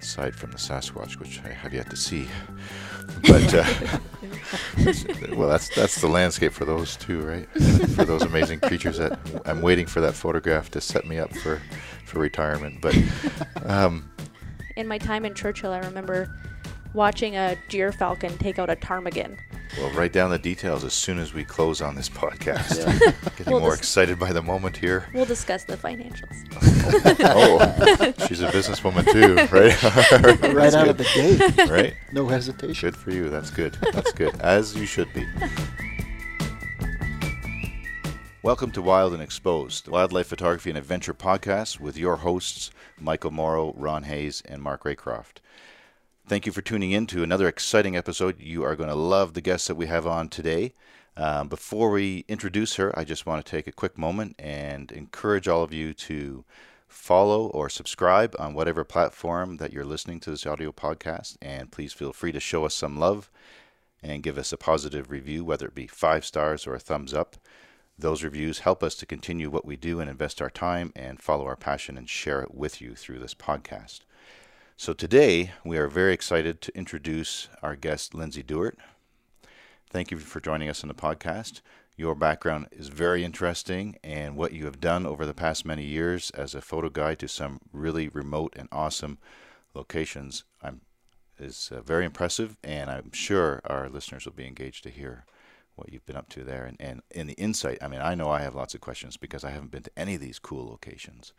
aside from the Sasquatch, which I have yet to see. But uh, well, that's that's the landscape for those two, right? for those amazing creatures that I'm waiting for that photograph to set me up for for retirement. But um, In my time in Churchill, I remember watching a gyrfalcon take out a ptarmigan. We'll write down the details as soon as we close on this podcast. Getting We'll more just- excited by the moment here. We'll discuss the financials. oh, she's a businesswoman too, right? right out of the gate. right? No hesitation. Good for you. That's good. That's good. As you should be. Welcome to Wild and Exposed, the wildlife photography and adventure podcast with your hosts, Michael Morrow, Ron Hayes, and Mark Raycroft. Thank you for tuning in to another exciting episode. You are going to love the guests that we have on today. Um, before we introduce her, I just want to take a quick moment and encourage all of you to follow or subscribe on whatever platform that you're listening to this audio podcast. And please feel free to show us some love and give us a positive review, whether it be five stars or a thumbs up. Those reviews help us to continue what we do and invest our time and follow our passion and share it with you through this podcast. So today we are very excited to introduce our guest, Lindsay Dewart. Thank you for joining us on the podcast. Your background is very interesting, and what you have done over the past many years as a photo guide to some really remote and awesome locations I'm, is uh, very impressive, and I'm sure our listeners will be engaged to hear what you've been up to there and, and in the insight. I mean, I know I have lots of questions because I haven't been to any of these cool locations.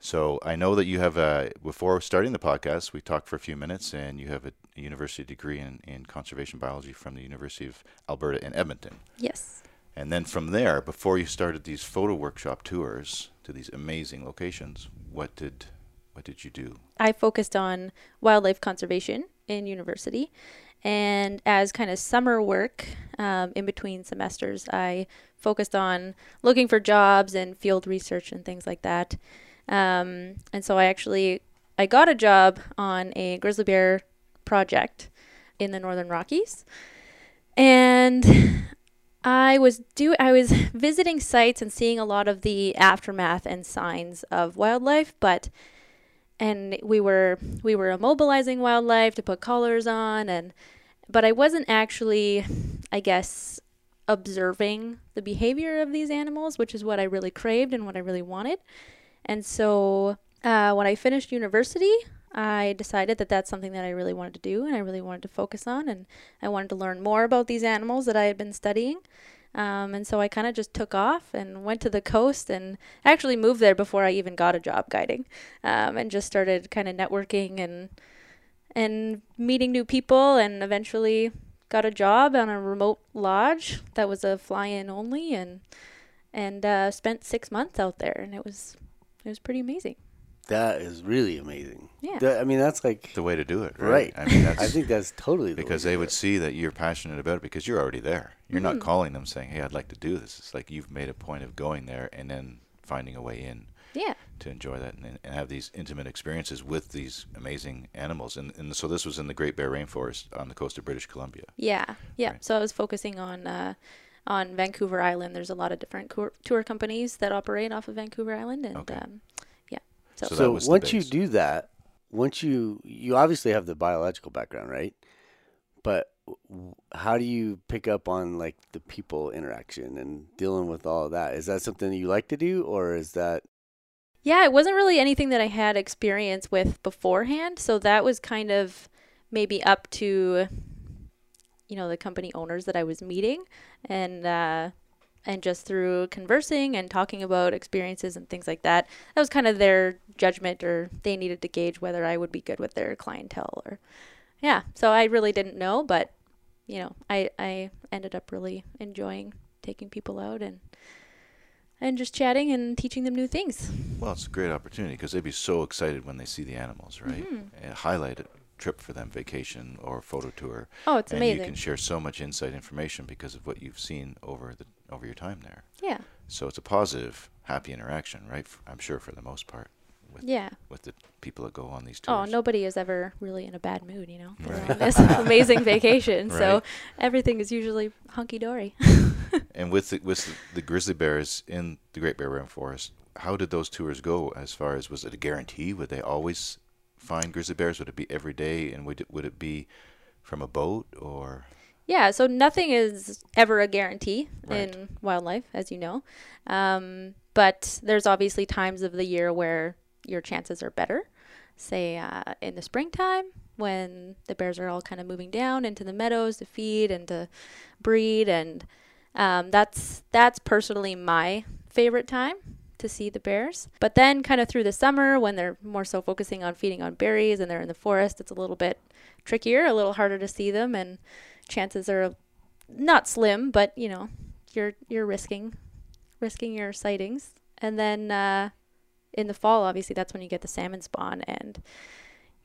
So I know that you have a, before starting the podcast, we talked for a few minutes, and you have a, a university degree in, in conservation biology from the University of Alberta in Edmonton. Yes. And then from there, before you started these photo workshop tours to these amazing locations, what did what did you do? I focused on wildlife conservation in university. And as kind of summer work um, in between semesters, I focused on looking for jobs and field research and things like that. Um, and so I actually I got a job on a grizzly bear project in the Northern Rockies, and I was do I was visiting sites and seeing a lot of the aftermath and signs of wildlife, but and we were we were immobilizing wildlife to put collars on and but I wasn't actually I guess observing the behavior of these animals, which is what I really craved and what I really wanted. And so uh, when I finished university, I decided that that's something that I really wanted to do and I really wanted to focus on. And I wanted to learn more about these animals that I had been studying. Um, and so I kind of just took off and went to the coast and actually moved there before I even got a job guiding um, and just started kind of networking and and meeting new people and eventually got a job on a remote lodge that was a fly-in only and and uh, spent six months out there and it was it was pretty amazing That is really amazing. Yeah. That- I mean, that's like The way to do it, right? right. I mean, that's I think that's totally the because way they do would it. see that you're passionate about it because you're already there. You're not Mhm. calling them saying, "Hey, I'd like to do this." It's like you've made a point of going there and then finding a way in yeah to enjoy that and, and have these intimate experiences with these amazing animals. And, and so this was in the Great Bear Rainforest on the coast of British Columbia. yeah yeah Right. so i was focusing on uh, on vancouver island there's a lot of different cour- tour companies that operate off of vancouver island and Okay. um, yeah so, So So, that was the once you do that, once you you obviously have the biological background, right? But how do you pick up on like the people interaction and dealing with all of that? Is that something that you like to do, or is that Yeah, it wasn't really anything that I had experience with beforehand. So that was kind of maybe up to, you know, the company owners that I was meeting, and uh, and just through conversing and talking about experiences and things like that, that was kind of their judgment, or they needed to gauge whether I would be good with their clientele, or yeah. So I really didn't know, but you know, I I ended up really enjoying taking people out and and just chatting and teaching them new things. Well, it's a great opportunity because they'd be so excited when they see the animals, right? Mhm. And highlight a trip for them, vacation or photo tour. Oh, it's and you can share so much insight information because of what you've seen over the over your time there. yeah. So it's a positive, happy interaction, right? f- I'm sure for the most part with Yeah. with the people that go on these oh, tours. Oh, nobody is ever really in a bad mood, you know. Right. on this amazing vacation, so everything is usually hunky dory. And with the, with the, the grizzly bears in the Great Bear Rainforest, how did those tours go? As far as was it a guarantee? Would they always find grizzly bears? Would it be every day, and would it, would it be from a boat or? Yeah, so nothing is ever a guarantee Right. in wildlife, as you know. Um, but there's obviously times of the year where your chances are better. Say uh, in the springtime when the bears are all kind of moving down into the meadows to feed and to breed, and um, that's that's personally my favorite time to see the bears. But then, kind of through the summer, when they're more so focusing on feeding on berries and they're in the forest, it's a little bit trickier, a little harder to see them, and chances are not slim, but you know, you're you're risking risking your sightings. And then uh, in the fall, obviously, that's when you get the salmon spawn, and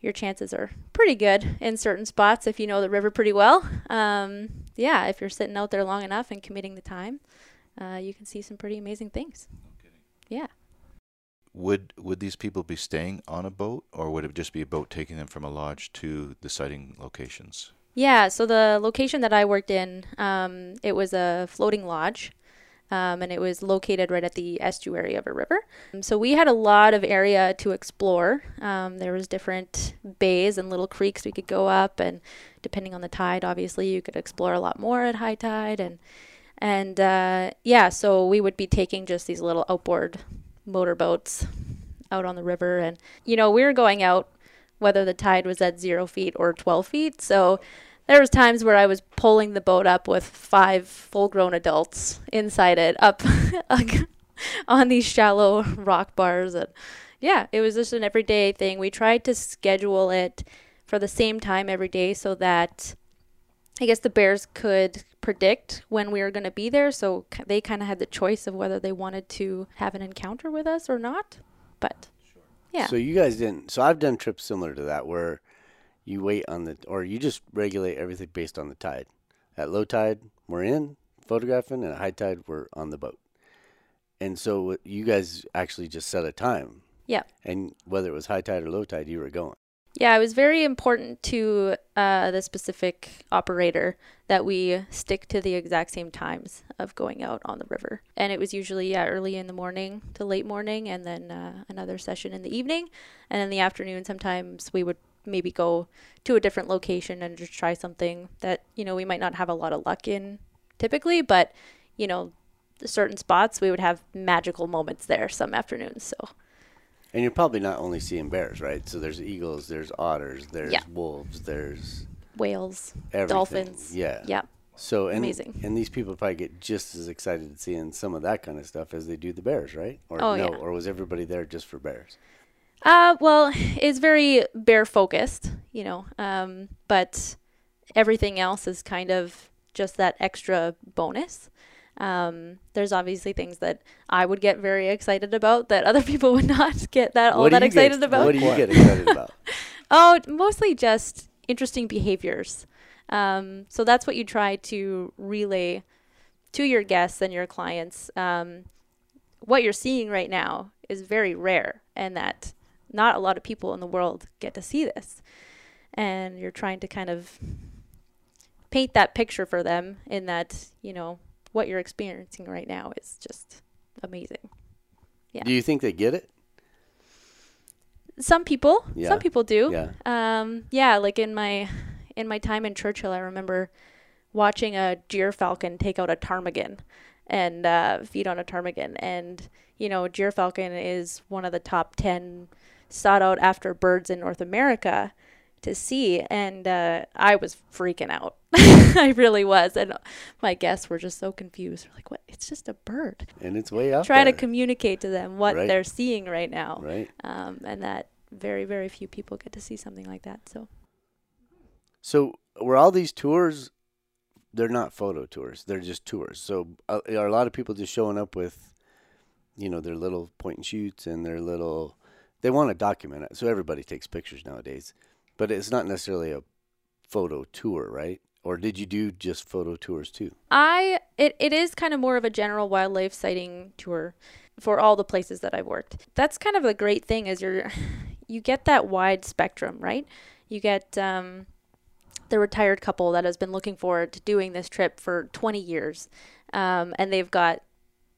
your chances are pretty good in certain spots if you know the river pretty well. Um, yeah, if you're sitting out there long enough and committing the time, uh, you can see some pretty amazing things. Yeah. Would would these people be staying on a boat, or would it just be a boat taking them from a lodge to the sighting locations? Yeah, so the location that I worked in, um, it was a floating lodge, um, and it was located right at the estuary of a river. Um, So we had a lot of area to explore. Um, there was different bays and little creeks we could go up, and depending on the tide, obviously you could explore a lot more at high tide, and and uh, yeah, so we would be taking just these little outboard motorboats out on the river, and you know we were going out whether the tide was at zero feet or 12 feet. So there was times where I was pulling the boat up with five full-grown adults inside it, up on these shallow rock bars, and yeah, it was just an everyday thing. We tried to schedule it for the same time every day so that I guess the bears could predict when we were going to be there, so they kind of had the choice of whether they wanted to have an encounter with us or not. But yeah. So you guys didn't. So I've done trips similar to that where you wait on the, or you just regulate everything based on the tide. At low tide, we're in photographing, and at high tide, we're on the boat. And so you guys actually just set a time. Yeah. And whether it was high tide or low tide, you were going. Yeah, it was very important to uh, the specific operator that we stick to the exact same times of going out on the river. And it was usually yeah, early in the morning to late morning, and then uh, another session in the evening. And in the afternoon, sometimes we would maybe go to a different location and just try something that, you know, we might not have a lot of luck in typically, but, you know, certain spots we would have magical moments there some afternoons. So And you're probably not only seeing bears, right? So there's eagles, there's otters, there's Yeah. wolves, there's whales, everything. dolphins. Yeah. Yeah. So and, Amazing. And these people probably get just as excited seeing some of that kind of stuff as they do the bears, right? Or Oh, no, yeah. or was everybody there just for bears? Uh, well, it's very bear focused, you know, um, but everything else is kind of just that extra bonus. Um, there's obviously things that I would get very excited about that other people would not get that all What that you get- excited about. What do you get excited about? Oh, mostly just interesting behaviors. Um, so that's what you try to relay to your guests and your clients. Um, what you're seeing right now is very rare, and that not a lot of people in the world get to see this. And you're trying to kind of paint that picture for them in that, you know, what you're experiencing right now is just amazing. Yeah. Do you think they get it? Some people, Yeah. some people do. Yeah. Um, yeah, like in my in my time in Churchill, I remember watching a gyrfalcon take out a ptarmigan and uh, feed on a ptarmigan. And you know, gyrfalcon is one of the top ten sought out after birds in North America to see. And uh, I was freaking out. I really was. And my guests were just so confused. They're like, "What? It's just a bird." And it's way up Try to communicate to them what Right. they're seeing right now right? um, and that very very few people get to see something like that so So were all these tours? They're not photo tours. They're just tours. So uh, are a lot of people just showing up with, you know, their little point and shoots and their little. They want to document it, so everybody takes pictures nowadays. But it's not necessarily a photo tour, right? Or did you do just photo tours too? i it, it is kind of more of a general wildlife sighting tour for all the places that i've worked that's kind of a great thing is you're you get that wide spectrum right you get um, the retired couple that has been looking forward to doing this trip for 20 years um, and they've got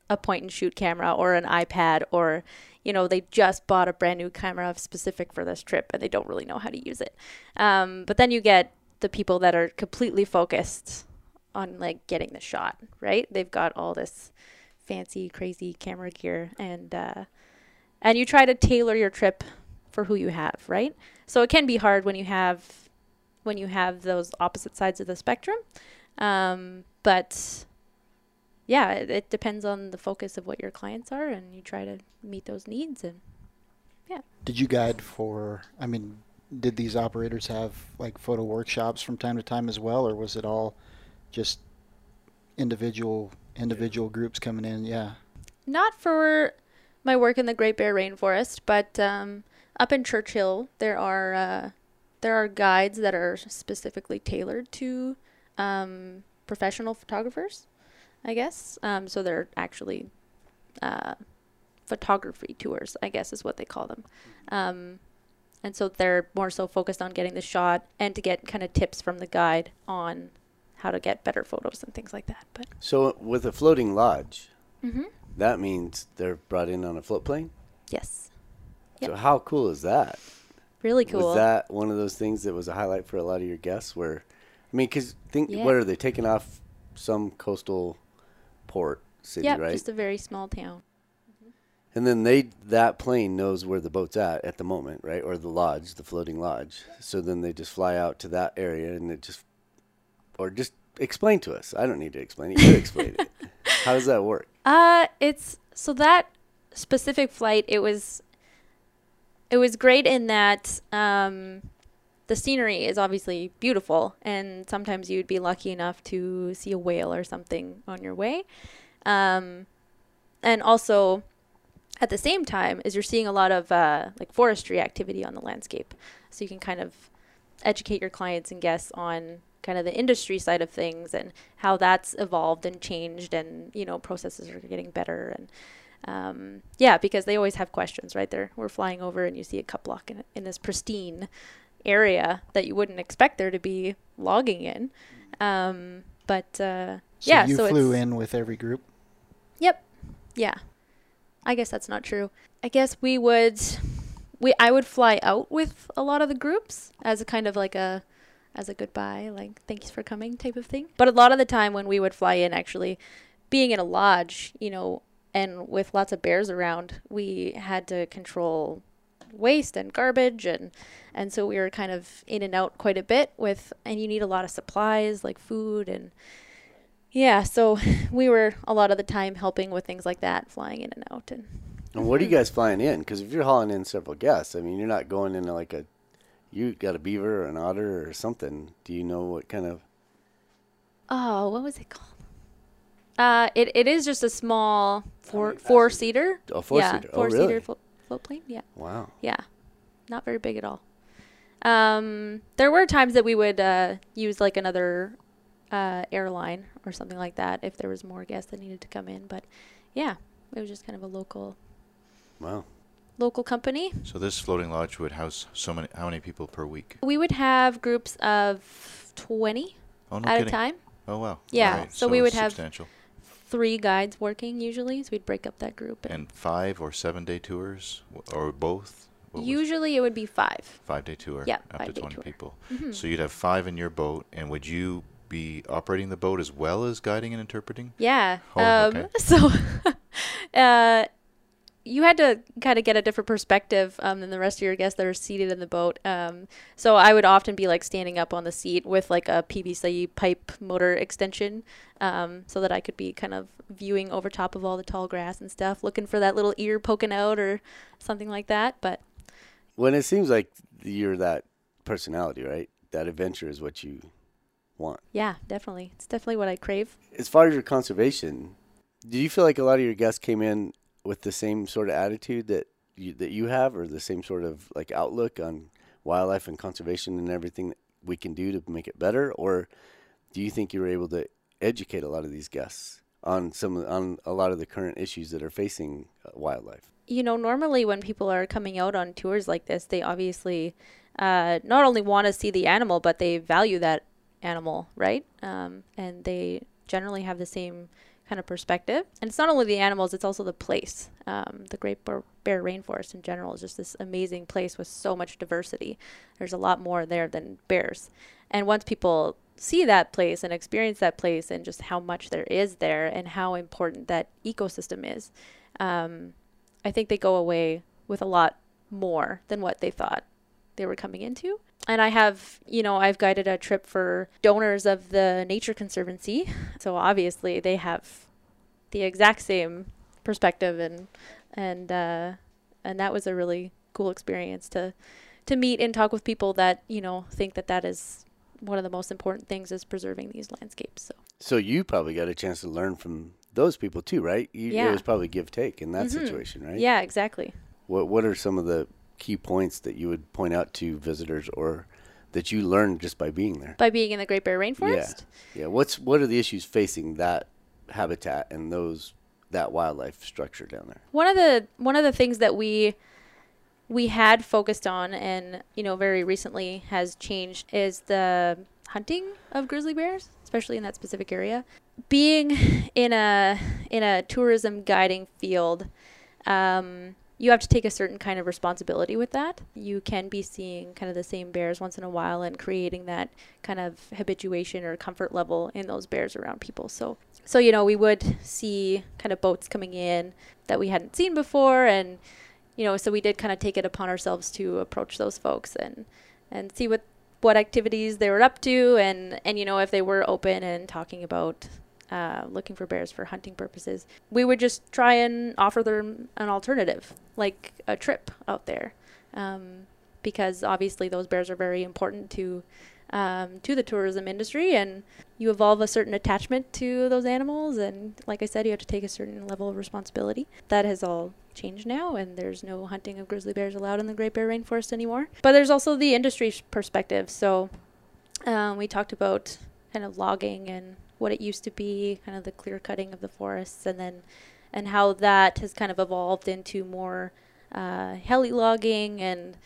a point and shoot camera or an iPad or you know they just bought a brand new camera specific for this trip and they don't really know how to use it. Um, but then you get the people that are completely focused on like getting the shot, right? They've got all this fancy, crazy camera gear and uh, and you try to tailor your trip for who you have, right? So it can be hard when you have when you have those opposite sides of the spectrum. Um, but yeah, it, it depends on the focus of what your clients are, and you try to meet those needs. And yeah. Did you guide for? I mean, did these operators have like photo workshops from time to time as well, or was it all just individual individual groups coming in? Yeah. not for my work in the Great Bear Rainforest, but um, up in Churchill, there are uh, there are guides that are specifically tailored to um, professional photographers, I guess. Um, so they're actually uh, photography tours, I guess is what they call them. Um, and so they're more so focused on getting the shot and to get kind of tips from the guide on how to get better photos and things like that. But So with a floating lodge, mm-hmm. that means they're brought in on a float plane. yes, So how cool is that? really cool. Was that one of those things that was a highlight for a lot of your guests? Where, I mean, because think Yeah. what are they taking off some coastal port city, yeah, right? just a very small town. and then they that plane knows where the boat's at at the moment, right? Or the lodge, the floating lodge. So then they just fly out to that area and it just, or just explain to us. I don't need to explain it. You explain it. How does that work? Uh, it's so that specific flight. It was, it was great in that um, the scenery is obviously beautiful, and sometimes you'd be lucky enough to see a whale or something on your way, um, and also at the same time is you're seeing a lot of uh, like forestry activity on the landscape, so you can kind of educate your clients and guests on kind of the industry side of things and how that's evolved and changed and you know processes are getting better and um, yeah because they always have questions right? There we're flying over and you see a cut block in, in this pristine area that you wouldn't expect there to be logging in um, but uh, So yeah you so flew in with every group. Yep. Yeah. I guess that's not true. I guess we would we I would fly out with a lot of the groups as a kind of like a as a goodbye, like thanks for coming type of thing. But a lot of the time when we would fly in actually being in a lodge, you know, and with lots of bears around, we had to control waste and garbage and and so we were kind of in and out quite a bit with and you need a lot of supplies like food and yeah, so we were a lot of the time helping with things like that, flying in and out, and And what are you guys flying in? Because if you're hauling in several guests, I mean, you're not going into like a, you got a beaver or an otter or something. Do you know what kind of? oh, what was it called? Uh, it, it is just a small four four seater. Oh, four yeah, seater. Oh, four really? seater float plane. Yeah, Wow. yeah, not very big at all. Um, there were times that we would uh, use like another uh, airline or something like that if there was more guests that needed to come in, but yeah, it was just kind of a local Wow. local company. So this floating lodge would house so many. How many people per week? We would have groups of 20 Oh no at kidding. a time. Oh wow. Yeah, Alright, so we would have- Three guides working usually, so we'd break up that group. And and five or seven day tours w- or both. Usually it would be five. five day tour. Yeah, up to twenty tour. people. Mhm. So you'd have five in your boat, and would you be operating the boat as well as guiding and interpreting? Yeah. Oh, um, okay. So uh, you had to kind of get a different perspective um, than the rest of your guests that are seated in the boat. Um, so I would often be like standing up on the seat with like a PVC pipe motor extension um, so that I could be kind of viewing over top of all the tall grass and stuff, looking for that little ear poking out or something like that. But When it seems like you're that personality, right? That adventure is what you want. yeah, definitely. It's definitely what I crave. As far as your conservation, do you feel like a lot of your guests came in with the same sort of attitude that you, that you have, or the same sort of like outlook on wildlife and conservation and everything that we can do to make it better, or do you think you were able to educate a lot of these guests on some on a lot of the current issues that are facing uh, wildlife? you know, normally when people are coming out on tours like this, they obviously uh, not only want to see the animal, but they value that animal, right? Um, and they generally have the same kind of perspective. And it's not only the animals, it's also the place. Um, the Great Bear, Bear Rainforest in general is just this amazing place with so much diversity. There's a lot more there than bears. And once people see that place and experience that place and just how much there is there and how important that ecosystem is, um, I think they go away with a lot more than what they thought they were coming into. And I have, you know, I've guided a trip for donors of the Nature Conservancy. So obviously they have the exact same perspective and and uh, and that was a really cool experience to to meet and talk with people that, you know, think that that is one of the most important things is preserving these landscapes. So So you probably got a chance to learn from those people too, right? You, Yeah. It was probably give take in that Mhm. situation, right? Yeah, exactly. What What are some of the key points that you would point out to visitors, or that you learned just by being there? By being in the Great Bear Rainforest. Yeah. Yeah. What's What are the issues facing that habitat and those that wildlife structure down there? one of the one of the things that we we had focused on and you know very recently has changed is the hunting of grizzly bears especially in that specific area. Being in a in a tourism guiding field um, you have to take a certain kind of responsibility with that. You can be seeing kind of the same bears once in a while and creating that kind of habituation or comfort level in those bears around people. So so you know we would see kind of boats coming in that we hadn't seen before and you know so we did kind of take it upon ourselves to approach those folks and and see what what activities they were up to and and you know if they were open and talking about uh, looking for bears for hunting purposes we would just try and offer them an alternative like a trip out there. Um, because obviously those bears are very important to um, to the tourism industry and you evolve a certain attachment to those animals and like i said you have to take a certain level of responsibility. That has all changed now and there's no hunting of grizzly bears allowed in the great bear rainforest anymore. But there's also the industry perspective. So um, we talked about kind of logging and what it used to be kind of the clear cutting of the forests and then and how that has kind of evolved into more uh, heli logging and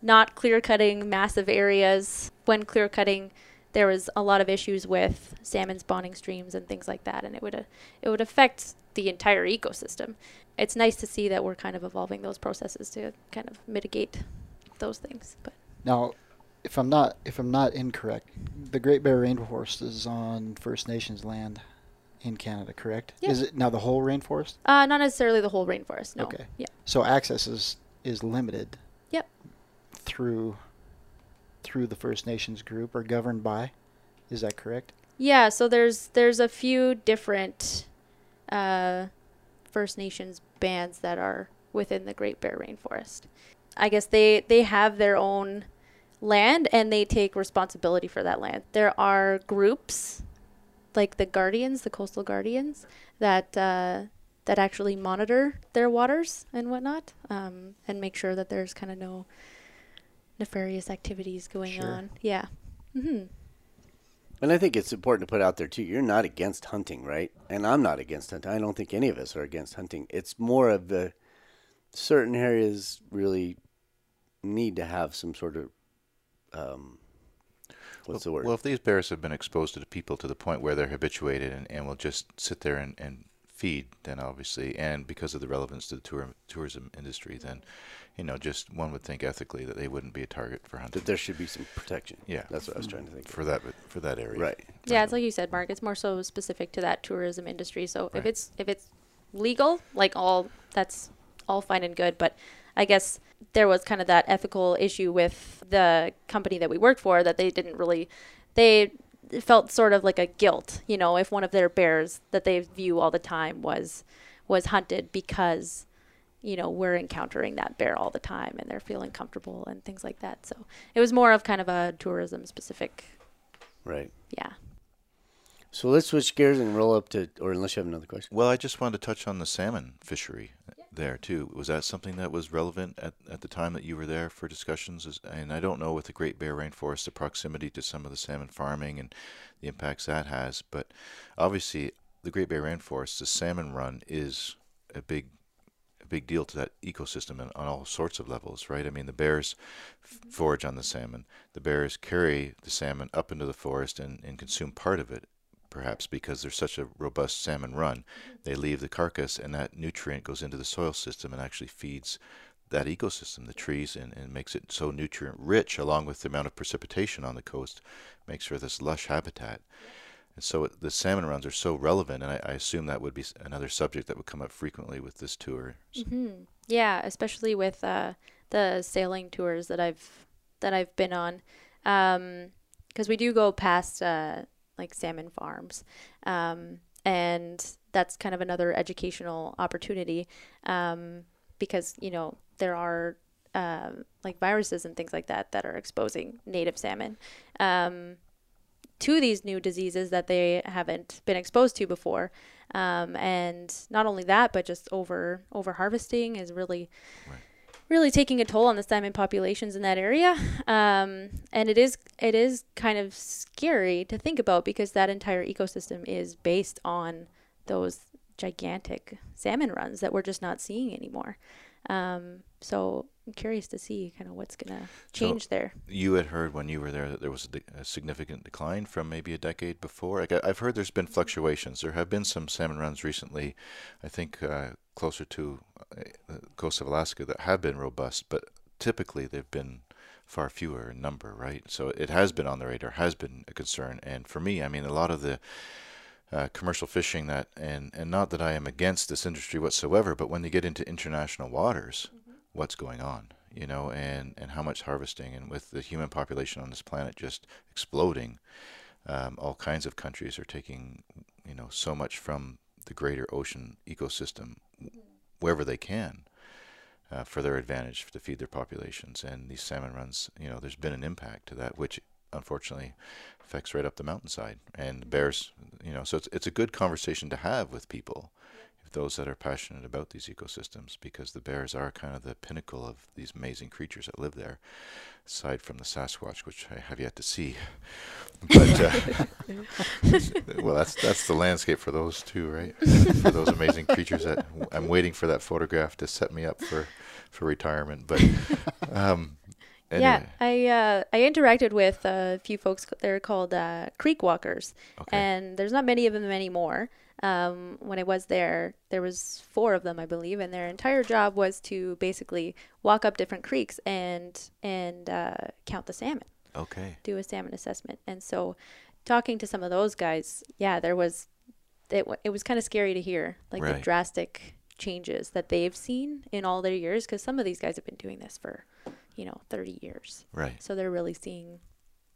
not clear cutting massive areas. When clear cutting there was a lot of issues with salmon spawning streams and things like that, and it would uh, it would affect the entire ecosystem. It's nice to see that we're kind of evolving those processes to kind of mitigate those things. But Now, if I'm not if I'm not incorrect, the Great Bear Rainforest is on First Nations land in Canada, correct? Yeah. Is it now the whole rainforest? uh, not necessarily the whole rainforest. No. Okay. Yeah. So access is is limited. Yep. Through through the First Nations group or governed by. Is that correct? Yeah. So there's there's a few different uh, First Nations bands that are within the Great Bear Rainforest. I guess they they have their own land and they take responsibility for that land. There are groups like the Guardians, the Coastal Guardians, that uh, that actually monitor their waters and whatnot, um, and make sure that there's kind of no nefarious activities going Sure. on. Yeah. hmm And I think it's important to put out there too. You're not against hunting, right? And I'm not against hunting. I don't think any of us are against hunting. It's more of the certain areas really need to have some sort of um, what's the well, word? Well, if these bears have been exposed to the people to the point where they're habituated and, and will just sit there and, and feed, then obviously, and because of the relevance to the tour, tourism industry, then, you know, just one would think ethically that they wouldn't be a target for hunting. that there should be some protection. Yeah. that's what I was trying to think. for that for that area. Right. Yeah, it's like you said, Mark. It's more so specific to that tourism industry. So if it's if it's legal, like all that's all fine and good. But I guess there was kind of that ethical issue with the company that we worked for that they didn't really they felt sort of like a guilt, you know, if one of their bears that they view all the time was was hunted because you know we're encountering that bear all the time and they're feeling comfortable and things like that. So it was more of kind of a tourism specific, Right. yeah. So let's switch gears and roll up to, or unless you have another question. Well, I just wanted to touch on the salmon fishery there too. Was that something that was relevant at, at the time that you were there for discussions? And I don't know with the Great Bear Rainforest the proximity to some of the salmon farming and the impacts that has, but obviously the Great Bear Rainforest, the salmon run is a big a big deal to that ecosystem and on all sorts of levels, right? I mean, the bears f- forage on the salmon. The bears carry the salmon up into the forest and, and consume part of it perhaps because there's such a robust salmon run. They leave the carcass, and that nutrient goes into the soil system and actually feeds that ecosystem, the trees, and, and makes it so nutrient rich, along with the amount of precipitation on the coast, makes for this lush habitat. And so the salmon runs are so relevant, and I, I assume that would be another subject that would come up frequently with this tour. hmm Yeah, especially with uh, the sailing tours that I've that I've been on, because we do go past uh, like salmon farms, um, and that's kind of another educational opportunity, um, because you know there are um, like viruses and things like that that are exposing native salmon. Um, to these new diseases that they haven't been exposed to before. Um, and not only that, but just over over harvesting is really Right. Really taking a toll on the salmon populations in that area. Um, and it is it is kind of scary to think about because that entire ecosystem is based on those gigantic salmon runs that we're just not seeing anymore. Um, so I'm curious to see kind of what's gonna change there. You had heard when you were there that there was a, de- a significant decline from maybe a decade before. Like I, I've heard there's been fluctuations. There have been some salmon runs recently, I think uh, closer to uh, the coast of Alaska that have been robust, but typically they've been far fewer in number, right? So it has been on the radar, has been a concern. And for me, I mean, a lot of the uh, commercial fishing that, and, and not that I am against this industry whatsoever, but when they get into international waters, what's going on, you know, and, and how much harvesting, and with the human population on this planet just exploding, um, all kinds of countries are taking, you know, so much from the greater ocean ecosystem wherever they can uh, for their advantage to feed their populations. And these salmon runs, you know, there's been an impact to that, which unfortunately affects right up the mountainside. And bears, you know, so it's, it's a good conversation to have with people, those that are passionate about these ecosystems, because the bears are kind of the pinnacle of these amazing creatures that live there, aside from the Sasquatch, which I have yet to see. But uh, well, that's that's the landscape for those two, right? for those amazing creatures that I'm waiting for that photograph to set me up for for retirement. But um, anyway, Yeah, I uh, I interacted with a few folks. They're called uh, creek walkers, okay, and there's not many of them anymore. Um, when I was there, there was four of them, I believe, and their entire job was to basically walk up different creeks and and uh, count the salmon, okay, do a salmon assessment. And so, talking to some of those guys, yeah, there was it. It was kind of scary to hear, like the drastic changes that they've seen in all their years, because some of these guys have been doing this for, you know, 30 years. right, So they're really seeing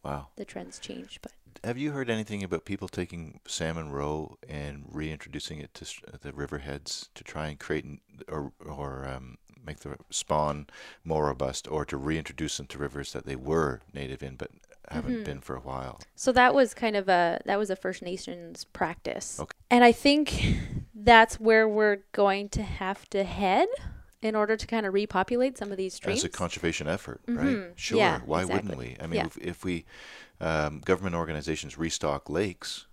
wow. the trends change. But Have you heard anything about people taking salmon roe and reintroducing it to s- the riverheads to try and create or or um, make the spawn more robust, or to reintroduce them to rivers that they were native in but haven't Mhm. been for a while? so that was kind of a that was a First Nations practice, Okay. and I think that's where we're going to have to head in order to kind of repopulate some of these streams. As a conservation effort, Mhm. right? Sure. Yeah, Why exactly. wouldn't we? I mean, Yeah. if, if we um, government organizations restock lakes,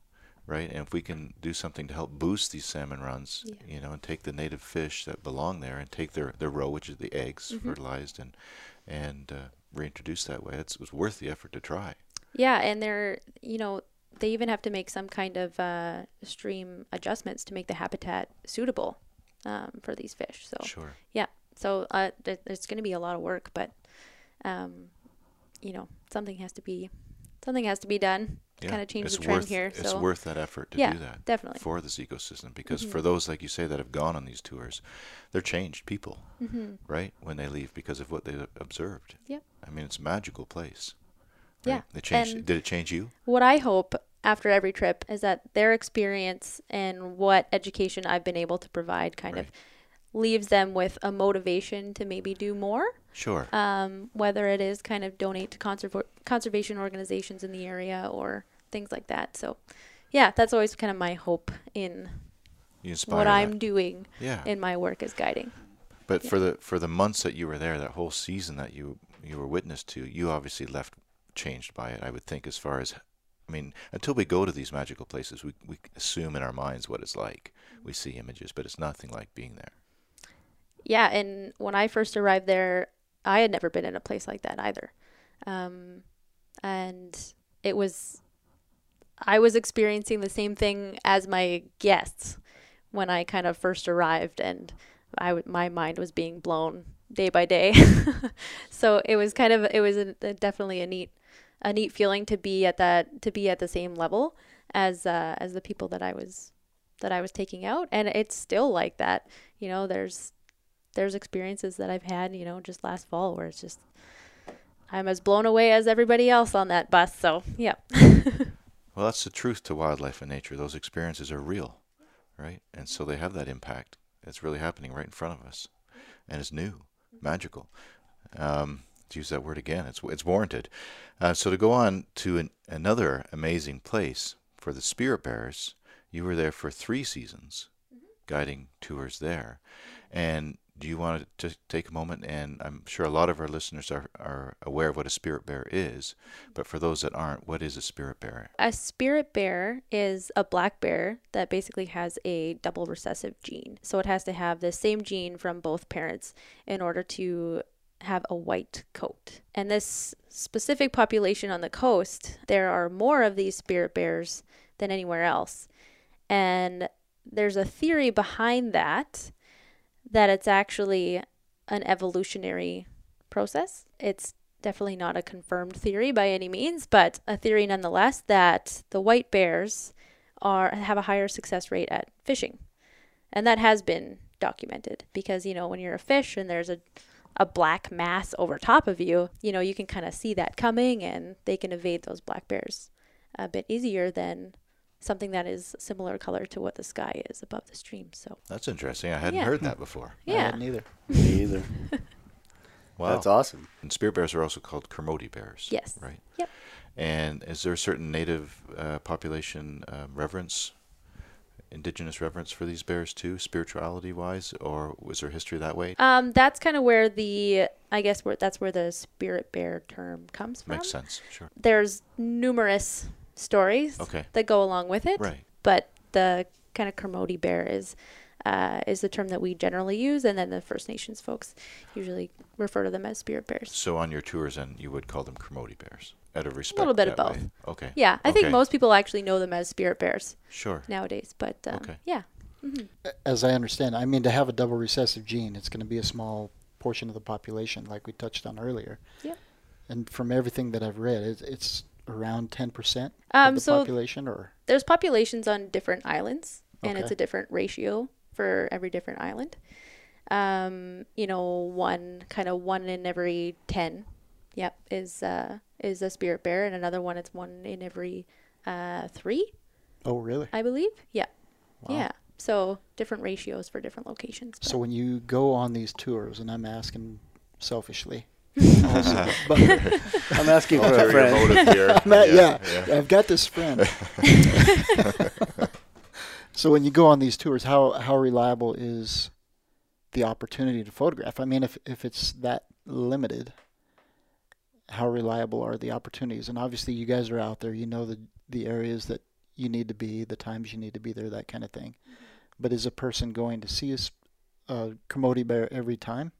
right, and if we can do something to help boost these salmon runs, Yeah. you know, and take the native fish that belong there and take their their roe, which is the eggs, Mhm. fertilized and and uh, reintroduce that way, it's, it's worth the effort to try. yeah, and they're you know they even have to make some kind of uh, stream adjustments to make the habitat suitable um, for these fish. So Sure. so uh, th- there's going to be a lot of work, but um, you know something has to be something has to be done to Yeah. kind of change it's the trend worth, here. It's So worth that effort to Yeah, do that definitely. for this ecosystem because Mhm. for those like you say that have gone on these tours, they're changed people. hmm right when they leave because of what they observed. Yep. I mean, it's a magical place. Yeah, They changed. and- did it change you? What I hope after every trip is that their experience and what education I've been able to provide kind of leaves them with a motivation to maybe do more. Sure. Um, whether it is kind of donate to conserv- conservation organizations in the area or things like that. So, yeah, that's always kind of my hope in what that. I'm doing Yeah. in my work as guiding. but yeah. for the for the months that you were there, that whole season that you you were witness to, you obviously left changed by it. I would think, as far as, I mean, until we go to these magical places, we we assume in our minds what it's like. We see images, but it's nothing like being there. Yeah, and when I first arrived there, I had never been in a place like that either. Um, and it was I was experiencing the same thing as my guests when I kind of first arrived, and I my mind was being blown day by day. so it was kind of it was a, a definitely a neat a neat feeling to be at that to be at the same level as uh, as the people that I was that I was taking out, and it's still like that. You know, there's there's experiences that I've had, you know, just last fall where it's just I'm as blown away as everybody else on that bus. So yeah. Well, that's the truth to wildlife and nature. Those experiences are real, right? And so they have that impact. It's really happening right in front of us, and it's new, magical. Um, to use that word again, it's it's warranted. Uh, so to go on to an, another amazing place for the spirit bearers, you were there for three seasons, guiding tours there, and do you want to take a moment and I'm sure a lot of our listeners are, are aware of what a spirit bearer is, but for those that aren't, what is a spirit bearer? A spirit bear is a black bear that basically has a double recessive gene. So it has to have the same gene from both parents in order to have a white coat. And this specific population on the coast, there are more of these spirit bears than anywhere else. And there's a theory behind that that it's actually an evolutionary process. It's definitely not a confirmed theory by any means, but a theory nonetheless that the white bears are have a higher success rate at fishing. And that has been documented because you know when you're a fish and there's a a black mass over top of you, you know, you can kind of see that coming and they can evade those black bears a bit easier than something that is similar color to what the sky is above the stream. So That's interesting. I hadn't Yeah. heard that before. I yeah, hadn't either. Me either. Wow. That's awesome. And spirit bears are also called Kermode bears. Yes. Right. Yep. And is there a certain native uh, population um, reverence, indigenous reverence for these bears too, spirituality wise, or was there history that way? um, that's kind of where the I guess where that's where the spirit bear term comes from. Makes sense. Sure. There's numerous stories Okay. that go along with it, Right. but the kind of Kermode bear is uh, is the term that we generally use, and then the First Nations folks usually refer to them as spirit bears. So on your tours, then you would call them Kermode bears out of respect. little bit of both. way. Okay. Yeah, I think most people actually know them as spirit bears Sure. nowadays, but um, Okay. yeah, As I understand, I mean, to have a double recessive gene, it's going to be a small portion of the population, like we touched on earlier. Yep. And from everything that I've read, it's, it's around 10% Um, of the so- population, or there's populations on different islands, and it's a different ratio for every different island. Um, you know, one kind of one in every ten, yep, is uh, is a spirit bear, and another one it's one in every uh, three, oh, really? I believe. Yeah, Wow. yeah. So different ratios for different locations. So when you go on these tours, and I'm asking selfishly, also, but I'm asking for a friend. motive here. I'm at- yeah, I've got this friend. so when you go on these tours, how how reliable is the opportunity to photograph? I mean, if if it's that limited, how reliable are the opportunities? And obviously, you guys are out there. You know the the areas that you need to be, the times you need to be there, that kind of thing. But is a person going to see a Kermode bear every time,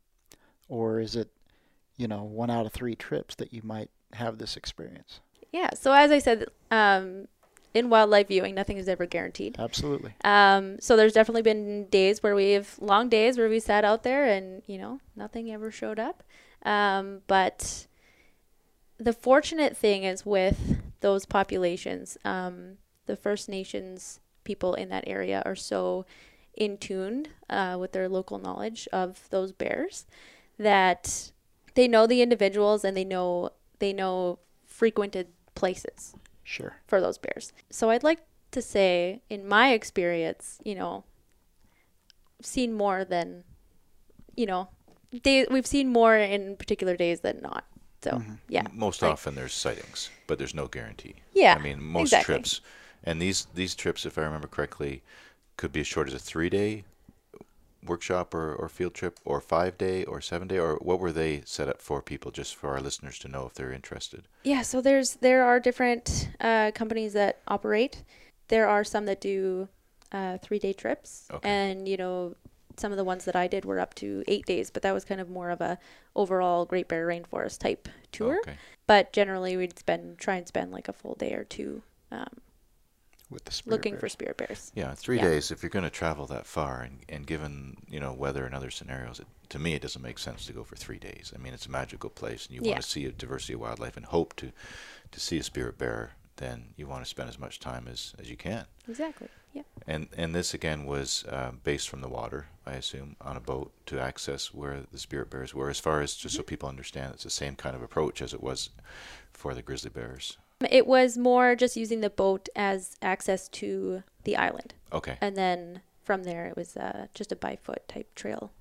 or is it, you know, one out of three trips that you might have this experience? yeah. So as I said, um, in wildlife viewing, nothing is ever guaranteed. Absolutely. Um, so there's definitely been days where we've long days where we sat out there and you know nothing ever showed up. Um, but the fortunate thing is with those populations, um, the First Nations people in that area are so in tuned uh, with their local knowledge of those bears that they know the individuals and they know they know frequented places Sure. for those bears. So I'd like to say, in my experience, you know, seen more than, you know, day, we've seen more in particular days than not. So Mhm. yeah, Most like- often there's sightings, but there's no guarantee. Yeah, I mean, most exactly. trips, and these these trips, if I remember correctly, could be as short as a three day workshop or, or field trip, or five day or seven day, or what were they set up for people? Just for our listeners to know if they're interested. Yeah, so there's there are different uh, companies that operate. There are some that do uh, three day trips, Okay. and you know some of the ones that I did were up to eight days, but that was kind of more of a overall Great Bear Rainforest type tour. Okay. But generally, we'd spend try and spend like a full day or two um, with the spirit looking for spirit bears. Yeah, three Yeah. days. If you're going to travel that far, and, and given you know weather and other scenarios, it, to me it doesn't make sense to go for three days. I mean, it's a magical place, and you Yeah. want to see a diversity of wildlife and hope to to see a spirit bear. Then you want to spend as much time as as you can. Exactly. Yeah. And and this again was uh, based from the water, I assume, on a boat to access where the spirit bears were. As far as just so Mm-hmm. people understand, it's the same kind of approach as it was for the grizzly bears. It was more just using the boat as access to the island, Okay, and then from there it was uh, just a by foot type trail,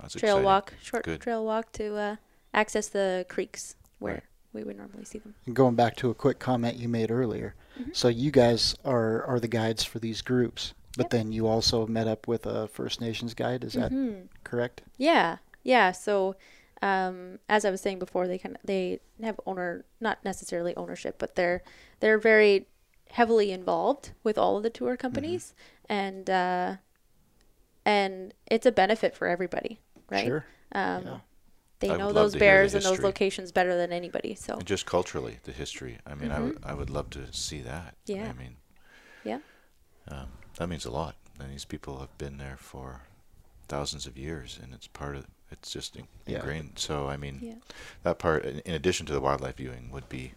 that's trail exciting. walk, short Good. trail walk to uh, access the creeks where Right. we would normally see them. And going back to a quick comment you made earlier, Mm-hmm. so you guys are are the guides for these groups, but Yep. then you also met up with a First Nations guide. Is that Mhm. correct? Yeah, yeah. So, um, as I was saying before, they kind of they have owner not necessarily ownership, but they're they're very heavily involved with all of the tour companies, and uh, and it's a benefit for everybody, right? Sure. Um, Yeah. They I know those to hear the bears and those locations better than anybody. So, And just culturally, the history. I mean, I would I would love to see that. Mm-hmm. Yeah. I mean, yeah, um, that means a lot. And these people have been there for thousands of years, and it's part of it's just in, Yeah. ingrained. So I mean, yeah, that part, in in addition to the wildlife viewing, would be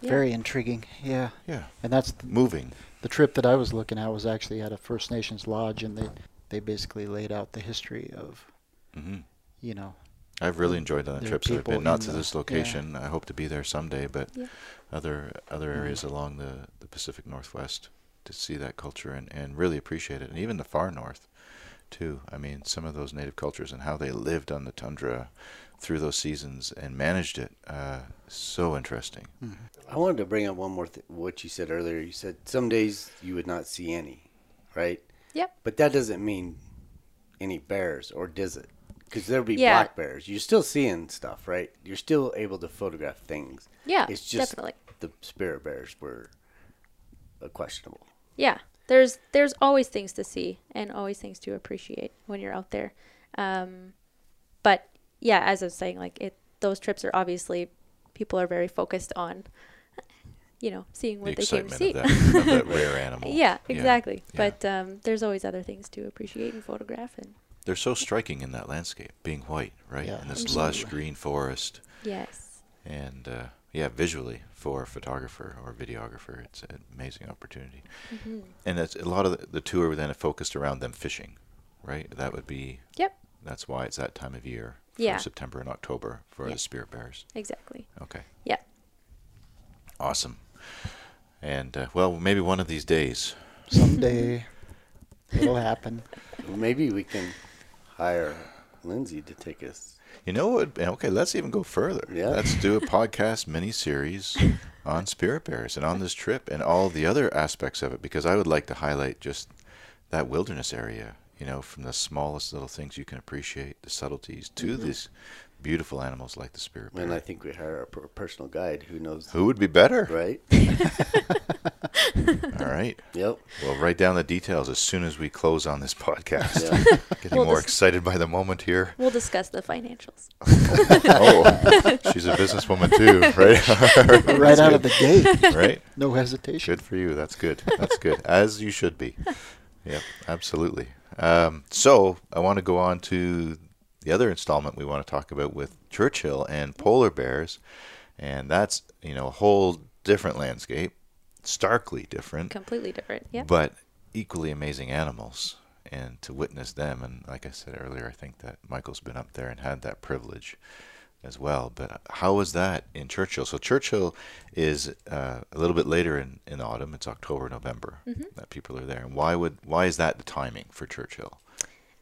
yeah. Very intriguing. Yeah. yeah And that's the, moving. the trip that I was looking at was actually at a First Nations lodge, and they they basically laid out the history of hmm you know I've really enjoyed on the There trips that I've been. Not to the- this yeah. location. I hope to be there someday, but Yeah. other other Mhm. areas along the, the Pacific Northwest to see that culture and, and really appreciate it, and even the far north, too. I mean, some of those native cultures and how they lived on the tundra through those seasons and managed it. Uh, so interesting. I wanted to bring up one more thing. What you said earlier. You said some days you would not see any, right? Yep. But that doesn't mean any bears, or does it? Because there'll be Yeah. black bears. You're still seeing stuff, right? You're still able to photograph things. Yeah, It's just definitely. the spirit bears were questionable. yeah there's there's always things to see and always things to appreciate when you're out there um, but yeah as i was saying like it those trips are obviously people are very focused on you know seeing The what they came to see of that, of that rare animal. yeah exactly yeah. but um, there's always other things to appreciate and photograph and They're so striking in that landscape, being white, right? Yeah, and this absolutely. lush green forest. yes and uh, yeah, visually for a photographer or videographer, it's an amazing opportunity. hmm And it's a lot of the, the tour then focused around them fishing, right? That would be yep that's why it's that time of year for Yeah. September and October for Yeah. the spirit bears. exactly Okay, yeah awesome. And uh, well, maybe one of these days, someday it'll happen. Well, maybe we can hire Lindsay to take us. you know what? Okay, let's even go further. Yeah. Let's do a podcast mini series on spirit bears and on this trip and all the other aspects of it because I would like to highlight just that wilderness area, you know, from the smallest little things you can appreciate, the subtleties, to Mm-hmm. these beautiful animals like the spirit bear. And I think we hire a personal guide who knows. Who would be better? Right? All right. Yep. We'll write down the details as soon as we close on this podcast. Yeah. Getting We'll more just- excited by the moment here. we'll discuss the financials oh, she's a businesswoman too, right? right out of the gate, right? no hesitation. Good for you. That's good. That's good. As you should be. Yep, absolutely. Um, so I want to go on to the other installment we want to talk about with Churchill and polar bears, and that's you know a whole different landscape, starkly different, completely different yeah but equally amazing animals. And to witness them, and like I said earlier, I think that Michael's been up there and had that privilege as well. But how was that in Churchill? So Churchill is uh, a little bit later in, in autumn. It's October, November that people are there. And why would why is that the timing for Churchill?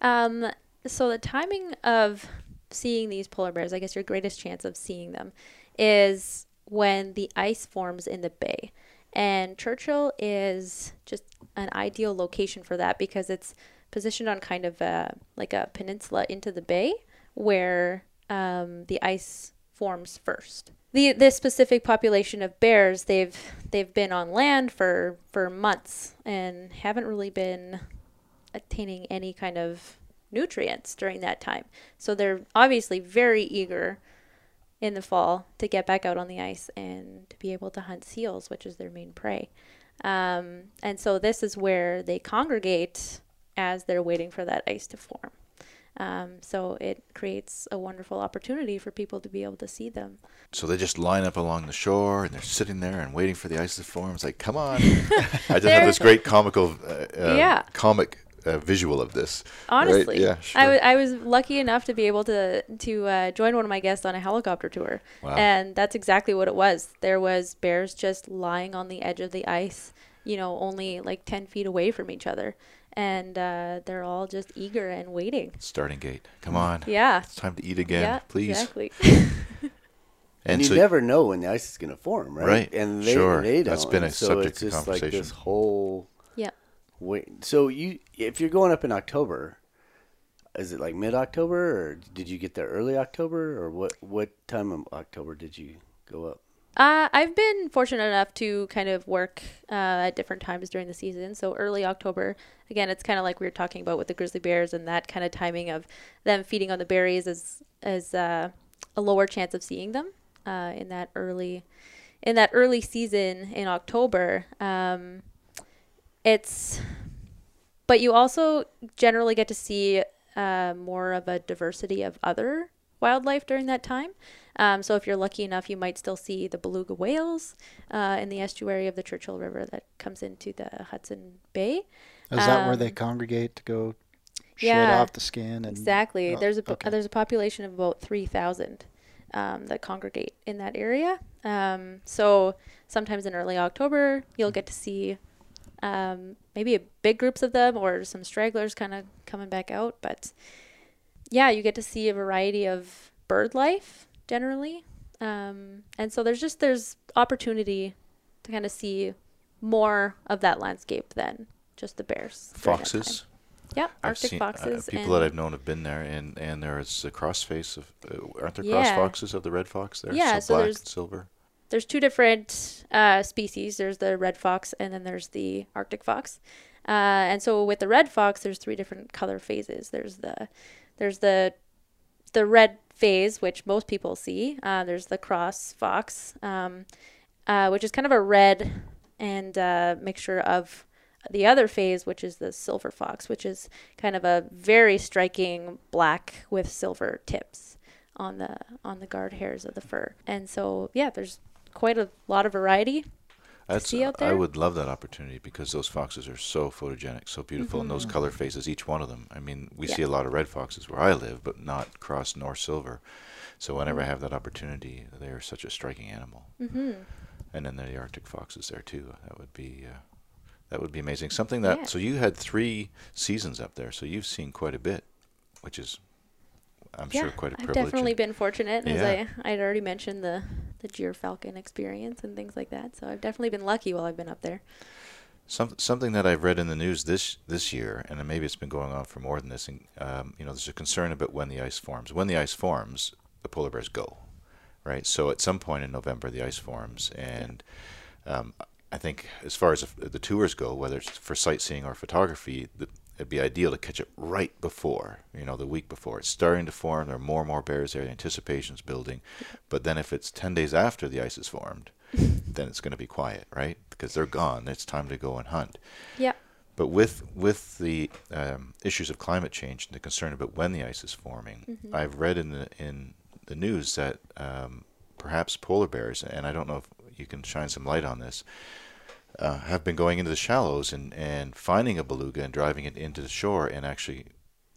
Um, so the timing of seeing these polar bears, I guess your greatest chance of seeing them is when the ice forms in the bay. And Churchill is just an ideal location for that because it's positioned on kind of a, like a peninsula into the bay where um, the ice forms first. The this specific population of bears, they've they've been on land for for months and haven't really been attaining any kind of nutrients during that time. So they're obviously very eager in the fall to get back out on the ice and to be able to hunt seals, which is their main prey. Um, and so this is where they congregate as they're waiting for that ice to form. Um, so it creates a wonderful opportunity for people to be able to see them. So they just line up along the shore and they're sitting there and waiting for the ice to form. It's like, come on! I just have this great comical, uh, uh, Yeah. comic uh, visual of this. Honestly, yeah, I sure. wa- I was lucky enough to be able to to uh, join one of my guests on a helicopter tour, Wow. and that's exactly what it was. There was bears just lying on the edge of the ice, you know, only like ten feet away from each other, and uh, they're all just eager and waiting. Starting gate. Come on. Yeah, It's time to eat again, yeah, please. exactly. And, you so never know when the ice is going to form, right? Right, And they, sure. they don't. That's been a so subject it's of just like conversation. this whole yeah. Wait. So you, if you're going up in October, is it like mid October, or did you get there early October, or what? What time of October did you go up? Uh, I've been fortunate enough to kind of work uh, at different times during the season. So early October, again, it's kind of like we were talking about with the grizzly bears and that kind of timing of them feeding on the berries is is uh, a lower chance of seeing them uh, in that early in that early season in October. Um, it's but you also generally get to see uh, more of a diversity of other wildlife during that time. Um, so if you're lucky enough, you might still see the beluga whales uh, in the estuary of the Churchill River that comes into the Hudson Bay. Is that where they Um, congregate to go shed yeah, off the skin? And Exactly. oh, there's a okay. there's a population of about three thousand um, that congregate in that area. Um, so sometimes in early October, you'll get to see um, maybe a big groups of them or some stragglers kind of coming back out. But yeah, you get to see a variety of bird life generally, um, and so there's just there's opportunity to kind of see more of that landscape than just the bears. during that time. foxes. Yep, I've Arctic seen, uh, people and that I've known have been there, and and there's the cross phase of uh, aren't there cross Yeah. foxes of the red fox there? Yeah, so black there's- and silver. There's two different uh, species. There's the red fox, and then there's the Arctic fox. Uh, and so with the red fox, there's three different color phases. There's the there's the the red phase, which most people see. Uh, there's the cross fox, um, uh, which is kind of a red and uh, mixture of the other phase, which is the silver fox, which is kind of a very striking black with silver tips on the on the guard hairs of the fur. And so yeah, there's quite a lot of variety. That's see out I would love that opportunity because those foxes are so photogenic, so beautiful, and those color phases, each one of them. I mean, we Mm-hmm. Yeah. see a lot of red foxes where I live, but not cross nor silver. So whenever I Mm-hmm. have that opportunity, they are such a striking animal. hmm And then the Arctic foxes there too. That would be uh, that would be amazing. Something that Yeah. so you had three seasons up there, so you've seen quite a bit, which is I'm yeah, sure quite a I've definitely been fortunate, as Yeah. I I'd already mentioned the the Gier Falcon experience and things like that. So I've definitely been lucky while I've been up there. Some, something that I've read in the news this this year, and maybe it's been going on for more than this. And, um, you know, there's a concern about when the ice forms. When the ice forms, the polar bears go, right? So at some point in November, the ice forms, and um, I think as far as the the tours go, whether it's for sightseeing or photography, the, it'd be ideal to catch it right before, you know, the week before. It's starting to form. There are more and more bears there. The anticipation's building. But then if it's 10 days after the ice is formed, then it's going to be quiet, right? Because they're gone. It's time to go and hunt. Yeah. But with with the um, issues of climate change and the concern about when the ice is forming, Mm-hmm. I've read in the in the news that um, perhaps polar bears, and I don't know if you can shine some light on this, uh, have been going into the shallows and, and finding a beluga and driving it into the shore and actually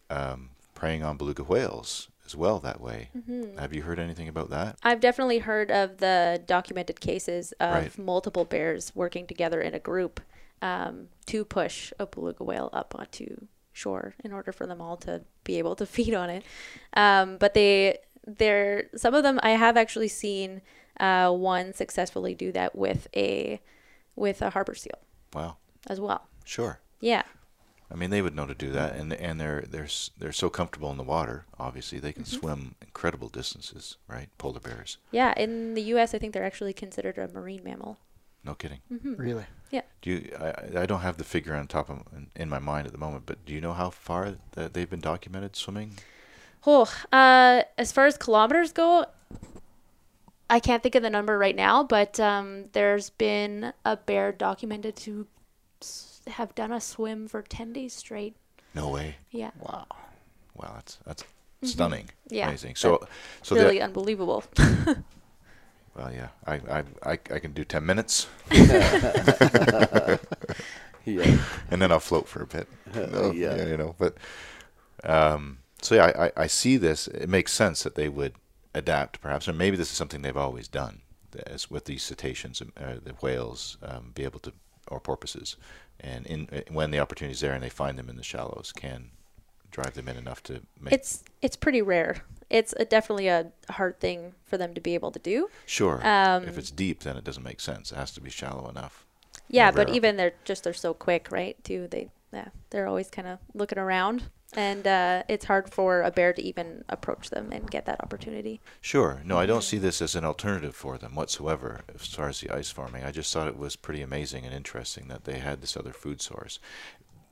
um, preying on beluga whales as well that way. Mm-hmm. Have you heard anything about that? I've definitely heard of the documented cases of Right. multiple bears working together in a group um, to push a beluga whale up onto shore in order for them all to be able to feed on it. Um, but they, they're some of them. I have actually seen uh, one successfully do that with a with a harbor seal Wow, as well. sure. Yeah, I mean, they would know to do that, and and they're they're they're so comfortable in the water. Obviously, they can Mm-hmm. swim incredible distances, right? Polar bears, yeah. In the U.S., I think they're actually considered a marine mammal. no kidding. Mm-hmm. Really? Yeah. Do you? I, I don't have the figure on top of in, in my mind at the moment, but do you know how far that they've been documented swimming? Oh, uh, as far as kilometers go, I can't think of the number right now, but um, there's been a bear documented to have done a swim for 10 days straight. No way. Yeah. Wow. Wow, that's that's stunning. Mm-hmm. Yeah. Amazing. So, so really that, unbelievable. well, yeah, I, I, I, I can do 10 minutes Yeah. and then I'll float for a bit. No, Yeah. You know, but, um, so yeah, I, I, I see this. It makes sense that they would adapt perhaps, or maybe this is something they've always done as with these cetaceans, uh, the whales, um, be able to, or porpoises. And in, uh, when the opportunity is there and they find them in the shallows, can drive them in enough to make It's it's pretty rare. It's a, definitely a hard thing for them to be able to do. Sure. Um, if it's deep, then it doesn't make sense. It has to be shallow enough. Yeah, Yeah, but even they're just they're so quick, right? Too they yeah they're always kind of looking around, and uh, it's hard for a bear to even approach them and get that opportunity. Sure. No, I don't see this as an alternative for them whatsoever as far as the ice farming. I just thought it was pretty amazing and interesting that they had this other food source.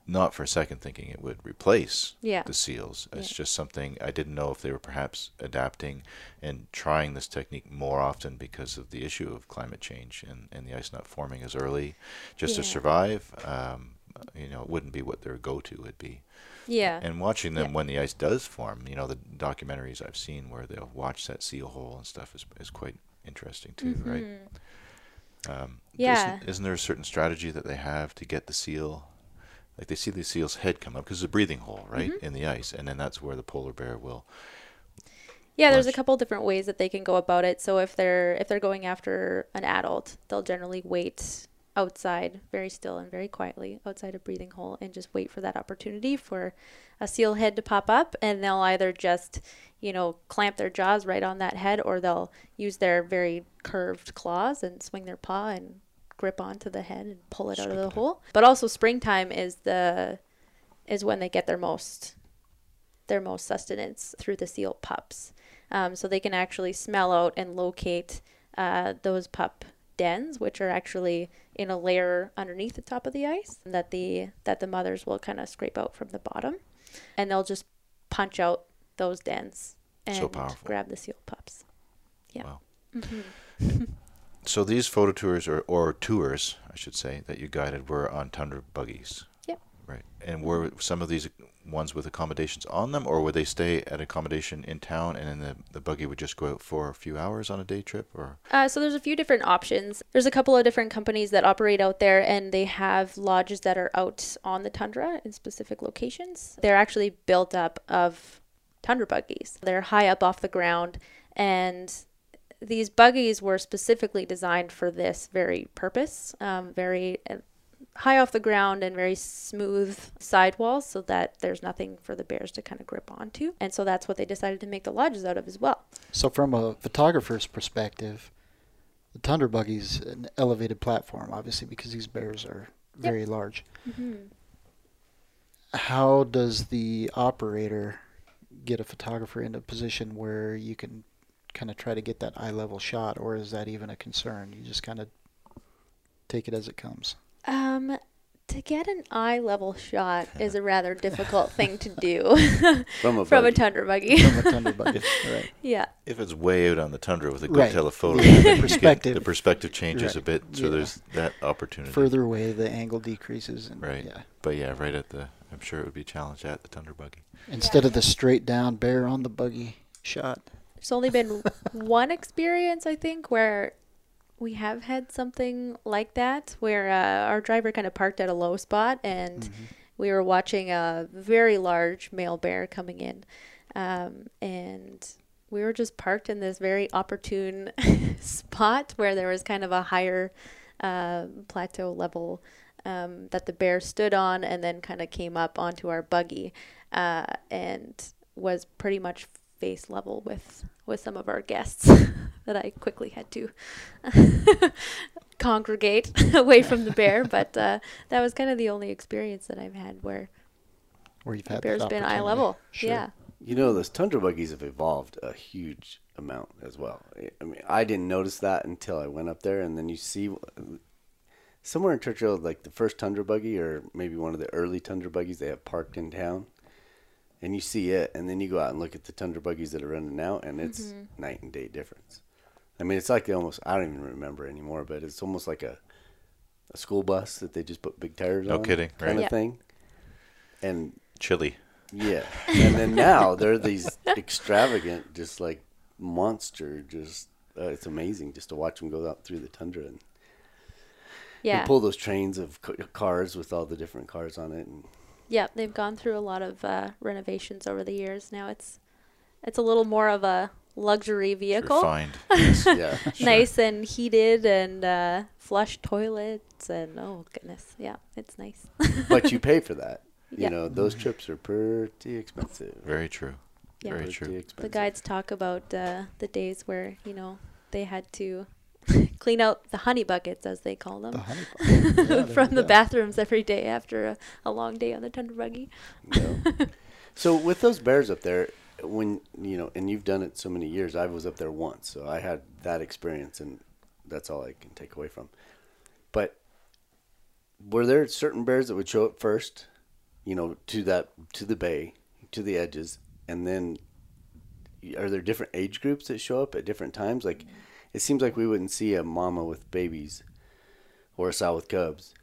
Not for a second thinking it would replace Yeah. the seals. It's Yeah. just something I didn't know if they were perhaps adapting and trying this technique more often because of the issue of climate change and, and the ice not forming as early just to survive. Um, you know, it wouldn't be what their go-to would be. Yeah, And watching them Yeah. when the ice does form, you know, the documentaries I've seen where they'll watch that seal hole and stuff is, is quite interesting too, right? Mhm. Um, Yeah. Isn't, isn't there a certain strategy that they have to get the seal? Like they see the seal's head come up because it's a breathing hole, right, Mm-hmm. in the ice, and then that's where the polar bear will. Yeah, there's a couple different ways that they can go about it. So if they're if they're going after an adult, they'll generally wait outside very still and very quietly outside a breathing hole and just wait for that opportunity for a seal head to pop up and they'll either just, you know, clamp their jaws right on that head or they'll use their very curved claws and swing their paw and grip onto the head and pull it out of the it. hole. But also springtime is the is when they get their most their most sustenance through the seal pups. Um, so they can actually smell out and locate uh, those pup dens, which are actually in a layer underneath the top of the ice that the that the mothers will kind of scrape out from the bottom, and they'll just punch out those dens and So grab the seal pups. Yeah. Wow. Mhm. So these photo tours or, or tours, I should say, that you guided were on tundra buggies. Right. And were some of these ones with accommodations on them, or would they stay at accommodation in town, and then the, the buggy would just go out for a few hours on a day trip, or Uh, so there's a few different options. There's a couple of different companies that operate out there, and they have lodges that are out on the tundra in specific locations. They're actually built up of tundra buggies. They're high up off the ground, and these buggies were specifically designed for this very purpose. Um, very high off the ground and very smooth sidewalls, so that there's nothing for the bears to kind of grip onto. And so that's what they decided to make the lodges out of as well. So from a photographer's perspective, the Tundra Buggy's an elevated platform, obviously, because these bears are very large. Mm-hmm. How does the operator get a photographer in a position where you can kind of try to get that eye level shot, or is that even a concern? You just kind of take it as it comes. Um, to get an eye level shot is a rather difficult thing to do From a from a tundra buggy. From a Tundra Buggy, right? yeah. if it's way out on the tundra with a good Right. telephoto, the perspective. the perspective changes a bit, so Yeah. there's that opportunity. Further away, the angle decreases, and Right. yeah. But yeah, right at the, I'm sure it would be a challenge at the tundra buggy. Instead of the straight down bear on the buggy shot. There's only been one experience, I think, where we have had something like that, where uh, our driver kind of parked at a low spot and we were watching a very large male bear coming in. Um, and we were just parked in this very opportune spot where there was kind of a higher uh, plateau level um, that the bear stood on and then kind of came up onto our buggy uh, and was pretty much face level with with some of our guests that I quickly had to congregate away from the bear. But uh, that was kind of the only experience that I've had where Where you've had bear's that been eye level. Sure. Yeah. You know, those tundra buggies have evolved a huge amount as well. I- I mean, I didn't notice that until I went up there, and then you see somewhere in Churchill, like the first tundra buggy, or maybe one of the early tundra buggies they have parked in town, and you see it, and then you go out and look at the tundra buggies that are running now, and it's night and day difference. I mean, it's like almost I don't even remember anymore, but it's almost like a a school bus that they just put big tires No on. kidding, kind right. of Yeah. thing. And Chili. yeah, and then now they're these extravagant, just like monster. Just uh, it's amazing just to watch them go out through the tundra and, Yeah. and pull those trains of cars with all the different cars on it. And Yeah, they've gone through a lot of uh, renovations over the years. Now it's it's a little more of a luxury vehicle. Refined. yeah, Nice and heated and uh, flush toilets and oh goodness, yeah, it's nice. but you pay for that. You Yeah. know, those trips are pretty expensive. Very true. Yeah. Very Pretty true. the guides talk about uh, the days where you know they had to clean out the honey buckets as they call them The honey. Yeah, from the go. bathrooms every day after a, a long day on the tundra buggy. No. so with those bears up there, when you know, and you've done it so many years, I was up there once, so I had that experience, and that's all I can take away from. But were there certain bears that would show up first, you know, to that to the bay, to the edges, and then are there different age groups that show up at different times? Like, it seems like we wouldn't see a mama with babies or a sow with cubs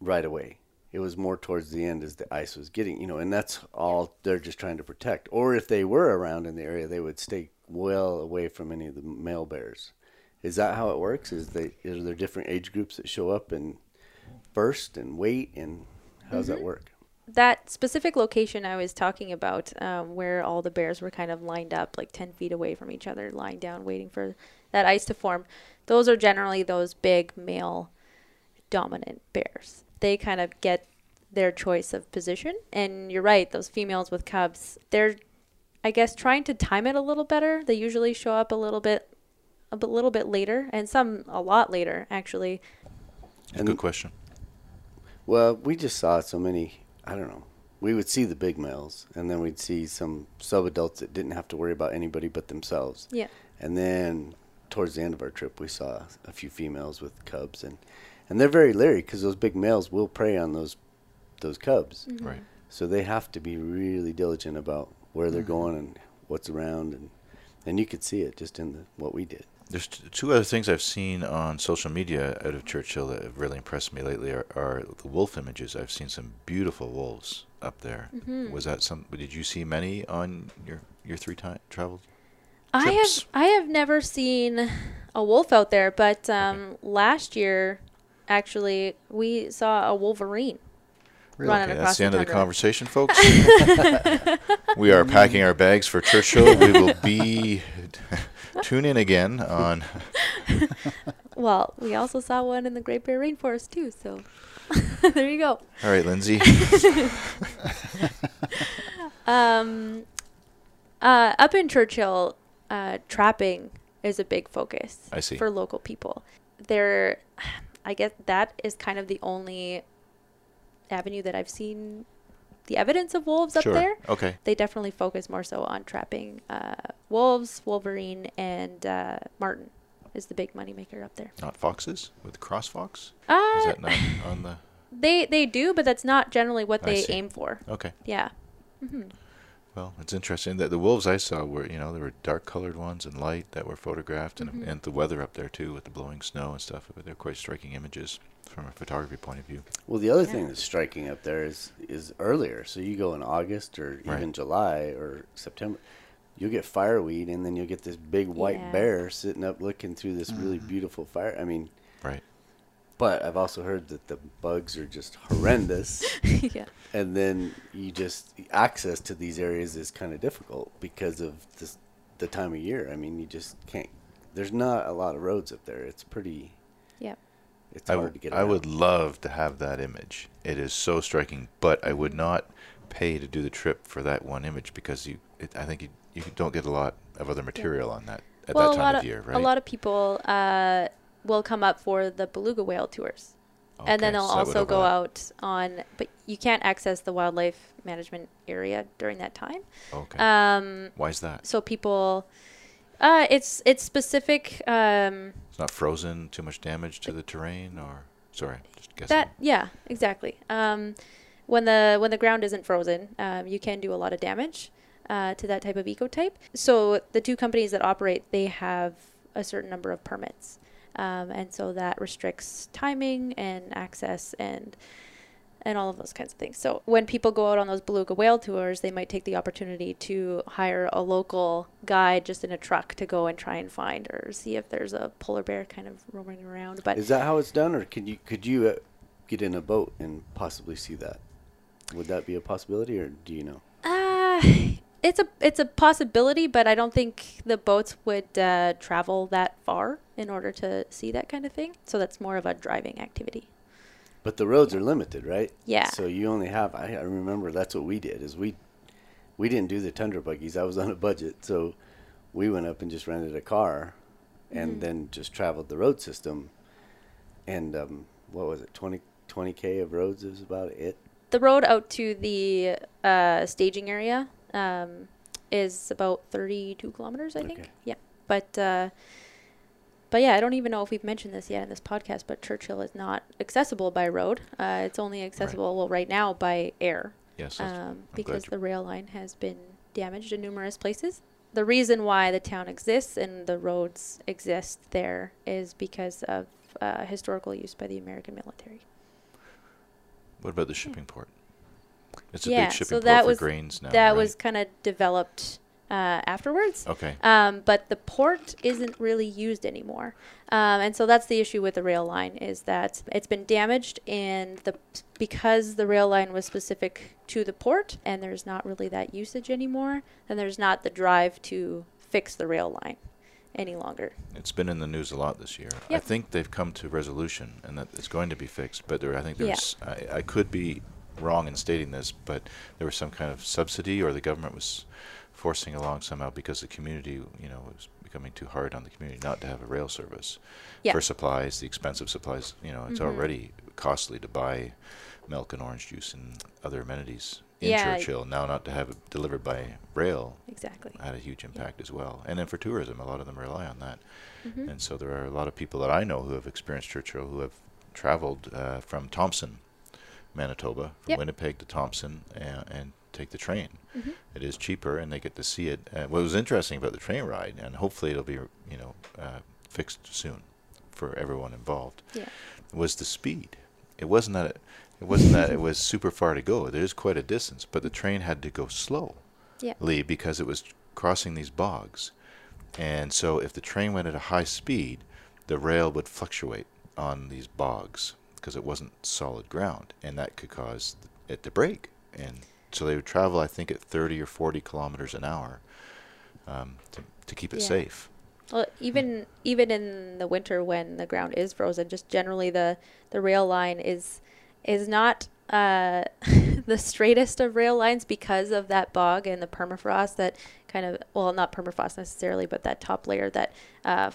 right away. It was more towards the end as the ice was getting, you know, and that's all they're just trying to protect. Or if they were around in the area, they would stay well away from any of the male bears. Is that how it works? Is they are there different age groups that show up and first and wait and how does that mm-hmm. work? That specific location I was talking about, um, where all the bears were kind of lined up, like ten feet away from each other, lying down, waiting for that ice to form. Those are generally those big male dominant bears. They kind of get their choice of position. And you're right, those females with cubs, they're, I guess, trying to time it a little better. They usually show up a little bit, a little bit later, and some a lot later, actually. That's a And- good question. Well, we just saw so many. I don't know. We would see the big males, and then we'd see some sub-adults that didn't have to worry about anybody but themselves. Yeah. And then towards the end of our trip, we saw a few females with cubs, and and they're very leery because those big males will prey on those those cubs. Mm-hmm. Right. So they have to be really diligent about where they're going and what's around, and and you could see it just in the, what we did. There's t- two other things I've seen on social media out of Churchill that have really impressed me lately are, are the wolf images. I've seen some beautiful wolves up there. Mm-hmm. Was that some? Did you see many on your your three time travel? I trips. have I have never seen a wolf out there, but um, last year, actually, we saw a wolverine Really? Okay, that's the end of the conversation, folks. we are packing our bags for Churchill. We will be tune in again on. Well, we also saw one in the Great Bear Rainforest too. So there you go. All right, Lindsay. Um, uh, up in Churchill, uh, trapping is a big focus I see. for local people. There, I guess that is kind of the only avenue that I've seen the evidence of wolves up there. Okay. They definitely focus more so on trapping uh, wolves, wolverine, and uh, marten is the big moneymaker up there. Not foxes with cross fox. Is Uh, that not on the? they they do, but that's not generally what they aim for. Okay. Yeah. hmm Well, it's interesting that the wolves I saw were, you know, there were dark colored ones and light that were photographed, and, Mhm. and the weather up there too with the blowing snow and stuff. They're quite striking images from a photography point of view. Well, the other Yeah. thing that's striking up there is is earlier. So you go in August or Right. even July or September, you'll get fireweed, and then you'll get this big white Yeah. bear sitting up looking through this really Mhm. beautiful fire. I mean, Right. but I've also heard that the bugs are just horrendous, yeah. and then you just access to these areas is kind of difficult because of this, the time of year. I mean, you just can't. There's not a lot of roads up there. It's pretty. It's I, hard to get. I would love to have that image. It is so striking, but I would not pay to do the trip for that one image because you, it, I think you, you don't get a lot of other material on that at well, that time of of year, right? a lot of people uh, will come up for the beluga whale tours, and then they'll so also go out on. But you can't access the wildlife management area during that time. Okay. Um, Why is that? so people, uh, it's it's specific. Um, It's not frozen. Too much damage to the terrain, or sorry, just guessing. That yeah, exactly. Um, when the when the ground isn't frozen, um, you can do a lot of damage. uh, to that type of ecotype. So the two companies that operate, they have a certain number of permits, um, and so that restricts timing and access and and all of those kinds of things. So when people go out on those beluga whale tours, they might take the opportunity to hire a local guide just in a truck to go and try and find or see if there's a polar bear kind of roaming around. But Is that how it's done, or can you could you uh, get in a boat and possibly see that? Would that be a possibility, or do you know? Uh, it's a it's a possibility, but I don't think the boats would uh, travel that far in order to see that kind of thing. So that's more of a driving activity. But the roads are limited, right? Yeah. So you only have. I, I remember that's what we did. Is we we didn't do the tundra buggies. I was on a budget, so we went up and just rented a car, and Mhm. then just traveled the road system. And um, what was it? 20 k of roads is about it. The road out to the uh, staging area um, is about 32 kilometers, I think. Okay. Yeah, but uh, but yeah, I don't even know if we've mentioned this yet in this podcast. But Churchill is not accessible by road. Uh, it's only accessible well right now by air. Yes. um, because the rail line has been damaged in numerous places. The reason why the town exists and the roads exist there is because of uh, historical use by the American military. What about the shipping port? It's a Yeah, big shipping so port that for grains now. that right? was kind of developed uh, afterwards. okay. Um, but the port isn't really used anymore, um, and so that's the issue with the rail line is that it's been damaged, and the because the rail line was specific to the port, and there's not really that usage anymore. Then there's not the drive to fix the rail line any longer. It's been in the news a lot this year. I think they've come to resolution and that it's going to be fixed. But there, I think Yeah. there's, I, I could be wrong in stating this, but there was some kind of subsidy or the government was forcing along somehow because the community, you know, was becoming too hard on the community not to have a rail service Yeah. for supplies, the expensive supplies. You know, it's Mhm. already costly to buy milk and orange juice and other amenities in Yeah, Churchill. Now, not to have it delivered by rail Exactly. had a huge impact as well. And then for tourism, a lot of them rely on that. Mhm. And so there are a lot of people that I know who have experienced Churchill who have traveled uh, from Thompson, Manitoba, from Yep. Winnipeg to Thompson, and, and take the train. Mhm. It is cheaper, and they get to see it. Uh, what was interesting about the train ride, and hopefully it'll be you know uh, fixed soon for everyone involved, Yeah. was the speed. It wasn't that it, it wasn't that it was super far to go. There's quite a distance, but the train had to go slow Yeah. Because it was crossing these bogs. And so if the train went at a high speed, the rail would fluctuate on these bogs because it wasn't solid ground and that could cause it to break. And so they would travel, I think, at 30 or 40 kilometers an hour um, to, to keep it Yeah. safe. Well, even even in the winter when the ground is frozen, just generally the the rail line is is not uh, the straightest of rail lines because of that bog and the permafrost that kind of well not permafrost necessarily, but that top layer that uh,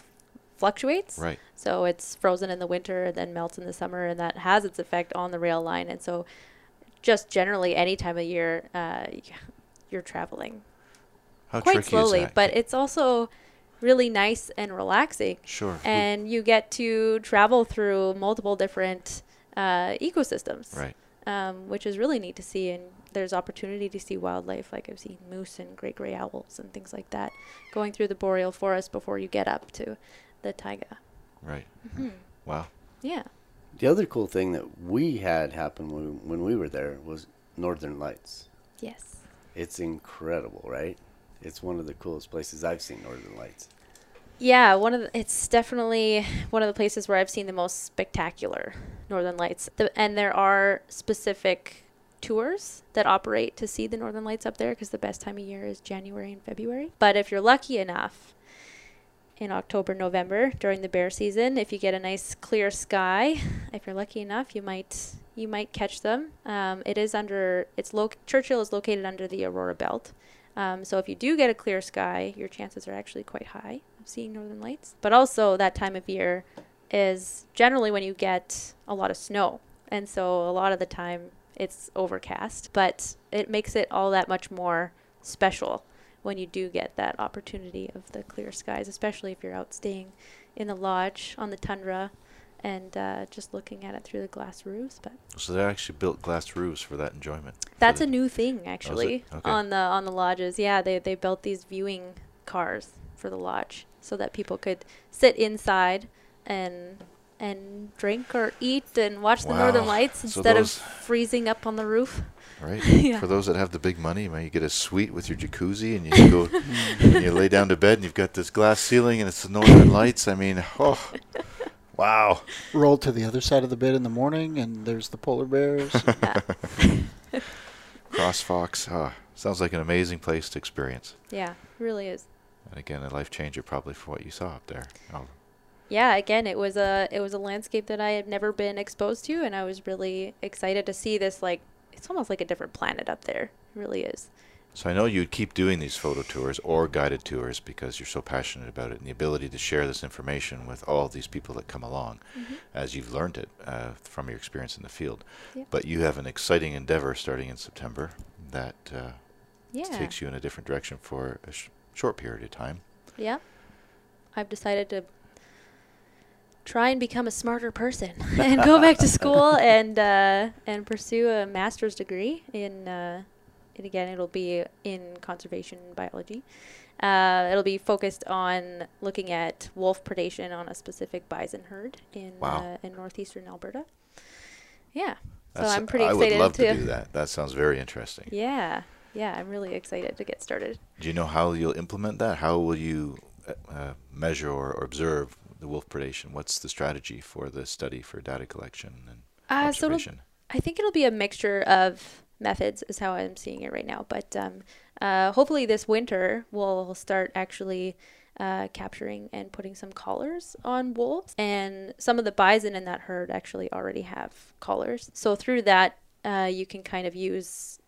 fluctuates. Right. So it's frozen in the winter and then melts in the summer, and that has its effect on the rail line. And so, just generally, any time of year, uh, you're traveling How quite slowly, is that? but it's also really nice and relaxing. Sure. And you get to travel through multiple different uh, ecosystems, right. um, which is really neat to see. And there's opportunity to see wildlife, like I've seen moose and great gray owls and things like that, going through the boreal forest before you get up to the taiga. Right. hmm Wow. Yeah. The other cool thing that we had happen when, when we were there was Northern Lights. Yes. It's incredible, right? It's one of the coolest places I've seen Northern Lights. Yeah, one of the, it's definitely one of the places where I've seen the most spectacular northern lights. The, and there are specific tours that operate to see the northern lights up there because the best time of year is January and February. But if you're lucky enough in October, November during the bear season, if you get a nice clear sky, if you're lucky enough, you might you might catch them. Um, it is under it's lo- Churchill is located under the Aurora Belt. Um, so if you do get a clear sky, your chances are actually quite high of seeing northern lights. But also that time of year is generally when you get a lot of snow. And so a lot of the time it's overcast, but it makes it all that much more special when you do get that opportunity of the clear skies, especially if you're out staying in the lodge on the tundra and uh, just looking at it through the glass roofs. But So they actually built glass roofs for that enjoyment. that's a new thing actually Okay. on the on the lodges. Yeah, they they built these viewing cars for the lodge so that people could sit inside and and drink or eat and watch the northern Wow. lights So instead those- of freezing up on the roof. Right. Yeah. For those that have the big money, man, you get a suite with your jacuzzi, and you go and you lay down to bed, and you've got this glass ceiling, and it's the northern lights. I mean, oh, wow. Roll to the other side of the bed in the morning, and there's the polar bears. CrossFox. Ah, sounds like an amazing place to experience. Yeah, it really is. And again, a life changer probably for what you saw up there. Oh, yeah again it was a it was a landscape that i had never been exposed to and i was really excited to see this like it's almost like a different planet up there it really is So I know you'd keep doing these photo tours or guided tours because you're so passionate about it and the ability to share this information with all these people that come along as you've learned it uh, from your experience in the field. Yeah. But you have an exciting endeavor starting in September that uh, yeah takes you in a different direction for a sh- short period of time. yeah i've decided to try and become a smarter person and go back to school and uh, and pursue a master's degree in uh, and again it'll be in conservation biology uh, it'll be focused on looking at wolf predation on a specific bison herd in Wow. uh, in northeastern Alberta. Yeah, so I'm pretty excited. To. I would love to, do that. That sounds very interesting. Yeah, yeah, I'm really excited to get started. Do you know how you'll implement that? How will you uh, uh, measure or observe the wolf predation? What's the strategy for the study for data collection and Uh, so observation? I think it'll be a mixture of methods, is how I'm seeing it right now. But um, uh, hopefully this winter we'll start actually uh, capturing and putting some collars on wolves. And some of the bison in that herd actually already have collars. So through that, uh, you can kind of use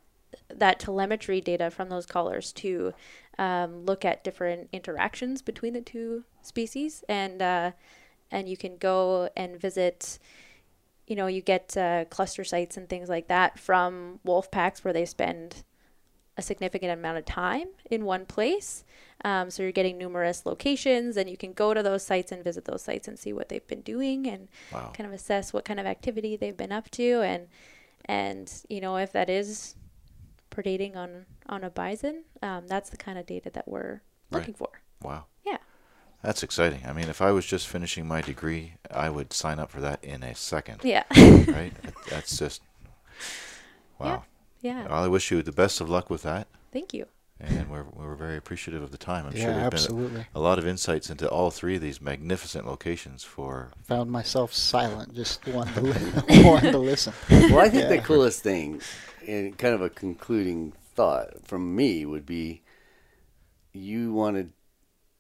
that telemetry data from those collars to um, look at different interactions between the two species and uh, and you can go and visit you know, you get uh, cluster sites and things like that from wolf packs where they spend a significant amount of time in one place. Um, so you're getting numerous locations, and you can go to those sites and visit those sites and see what they've been doing and Wow. kind of assess what kind of activity they've been up to, and and you know if that is predating on on a bison, um, that's the kind of data that we're Right. looking for. Wow. Yeah. That's exciting. I mean, if I was just finishing my degree, I would sign up for that in a second. Yeah. Right? That's just wow. yeah. Well, I wish you the best of luck with that, Thank you. and we're we're very appreciative of the time. I'm yeah, sure there've absolutely. been a, a lot of insights into all three of these magnificent locations for Found myself silent, just wanted to, li- wanting to listen. Well, I think Yeah. the coolest thing, and kind of a concluding thought from me, would be you wanted,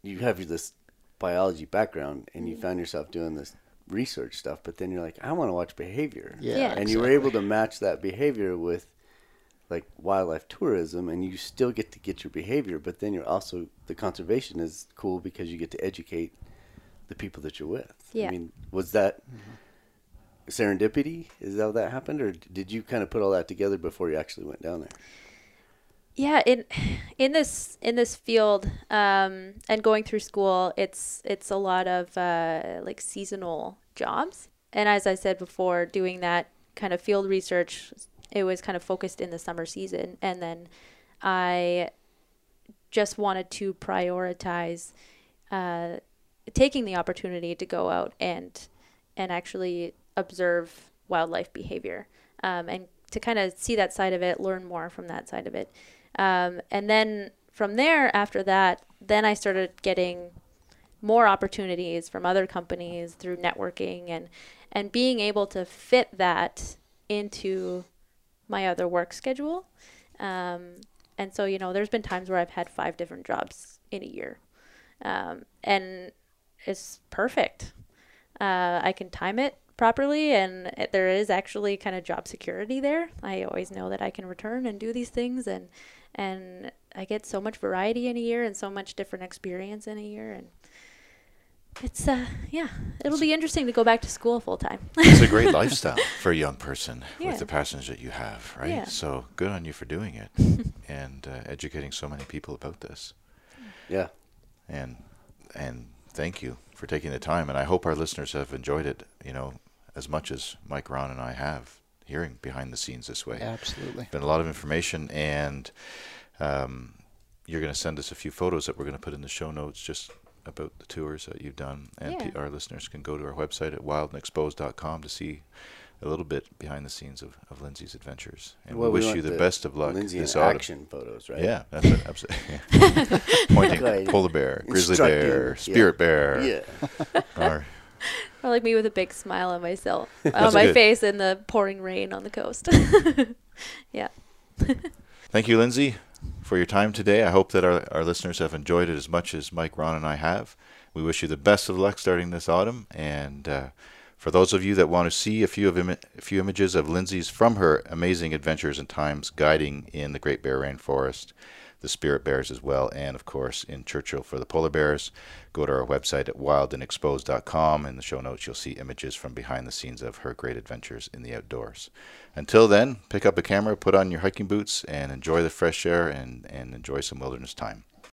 you have this biology background, and you mm. found yourself doing this research stuff, but then you're like, I want to watch behavior. Yeah, Yeah. And you were able to match that behavior with like wildlife tourism, and you still get to get your behavior, but then you're also, the conservation is cool because you get to educate the people that you're with. Yeah. I mean, was that mm-hmm. serendipity? Is that how that happened, or did you kind of put all that together before you actually went down there? Yeah in in this in this field um, and going through school it's it's a lot of uh, like seasonal jobs. And as i said before doing that kind of field research it was kind of focused in the summer season. And then i just wanted to prioritize uh, taking the opportunity to go out and and actually observe wildlife behavior um, and to kind of see that side of it learn more from that side of it um, and then from there, after that, then I started getting more opportunities from other companies through networking and and being able to fit that into my other work schedule. Um, and so you know, there's been times where I've had five different jobs in a year, um, and it's perfect. Uh, I can time it properly and there is actually kind of job security there. I always know that I can return and do these things and and I get so much variety in a year and so much different experience in a year and it's uh yeah, it'll be interesting to go back to school full time. it's a great lifestyle for a young person Yeah. with the passions that you have, right? Yeah. So good on you for doing it and uh, educating so many people about this. Yeah. And and thank you for for taking the time, and I hope our listeners have enjoyed it. You know, as much as Mike, Ron, and I have hearing behind the scenes this way. Absolutely. Been a lot of information, and um, you're going to send us a few photos that we're going to put in the show notes just about the tours that you've done, and Yeah. pe- our listeners can go to our website at wildandexposed.com to see a little bit behind the scenes of, of Lindsay's adventures. And Well, we we wish want you the, the best of luck Lindsay this in autumn. action photos, right? Yeah, that's it. Absolutely. Pointing, Like, polar bear, grizzly instructing, bear, yeah. spirit bear. Yeah. Or, Or like me with a big smile on myself, on my good. face in the pouring rain on the coast. yeah. Thank you, Lindsay, for your time today. I hope that our, our listeners have enjoyed it as much as Mike, Ron, and I have. We wish you the best of luck starting this autumn. And uh, for those of you that want to see a few of Im- a few images of Lindsay's from her amazing adventures and times guiding in the Great Bear Rainforest, the Spirit Bears as well, and of course in Churchill for the polar bears, go to our website at wildandexposed.com. In the show notes, you'll see images from behind the scenes of her great adventures in the outdoors. Until then, pick up a camera, put on your hiking boots, and enjoy the fresh air and, and enjoy some wilderness time.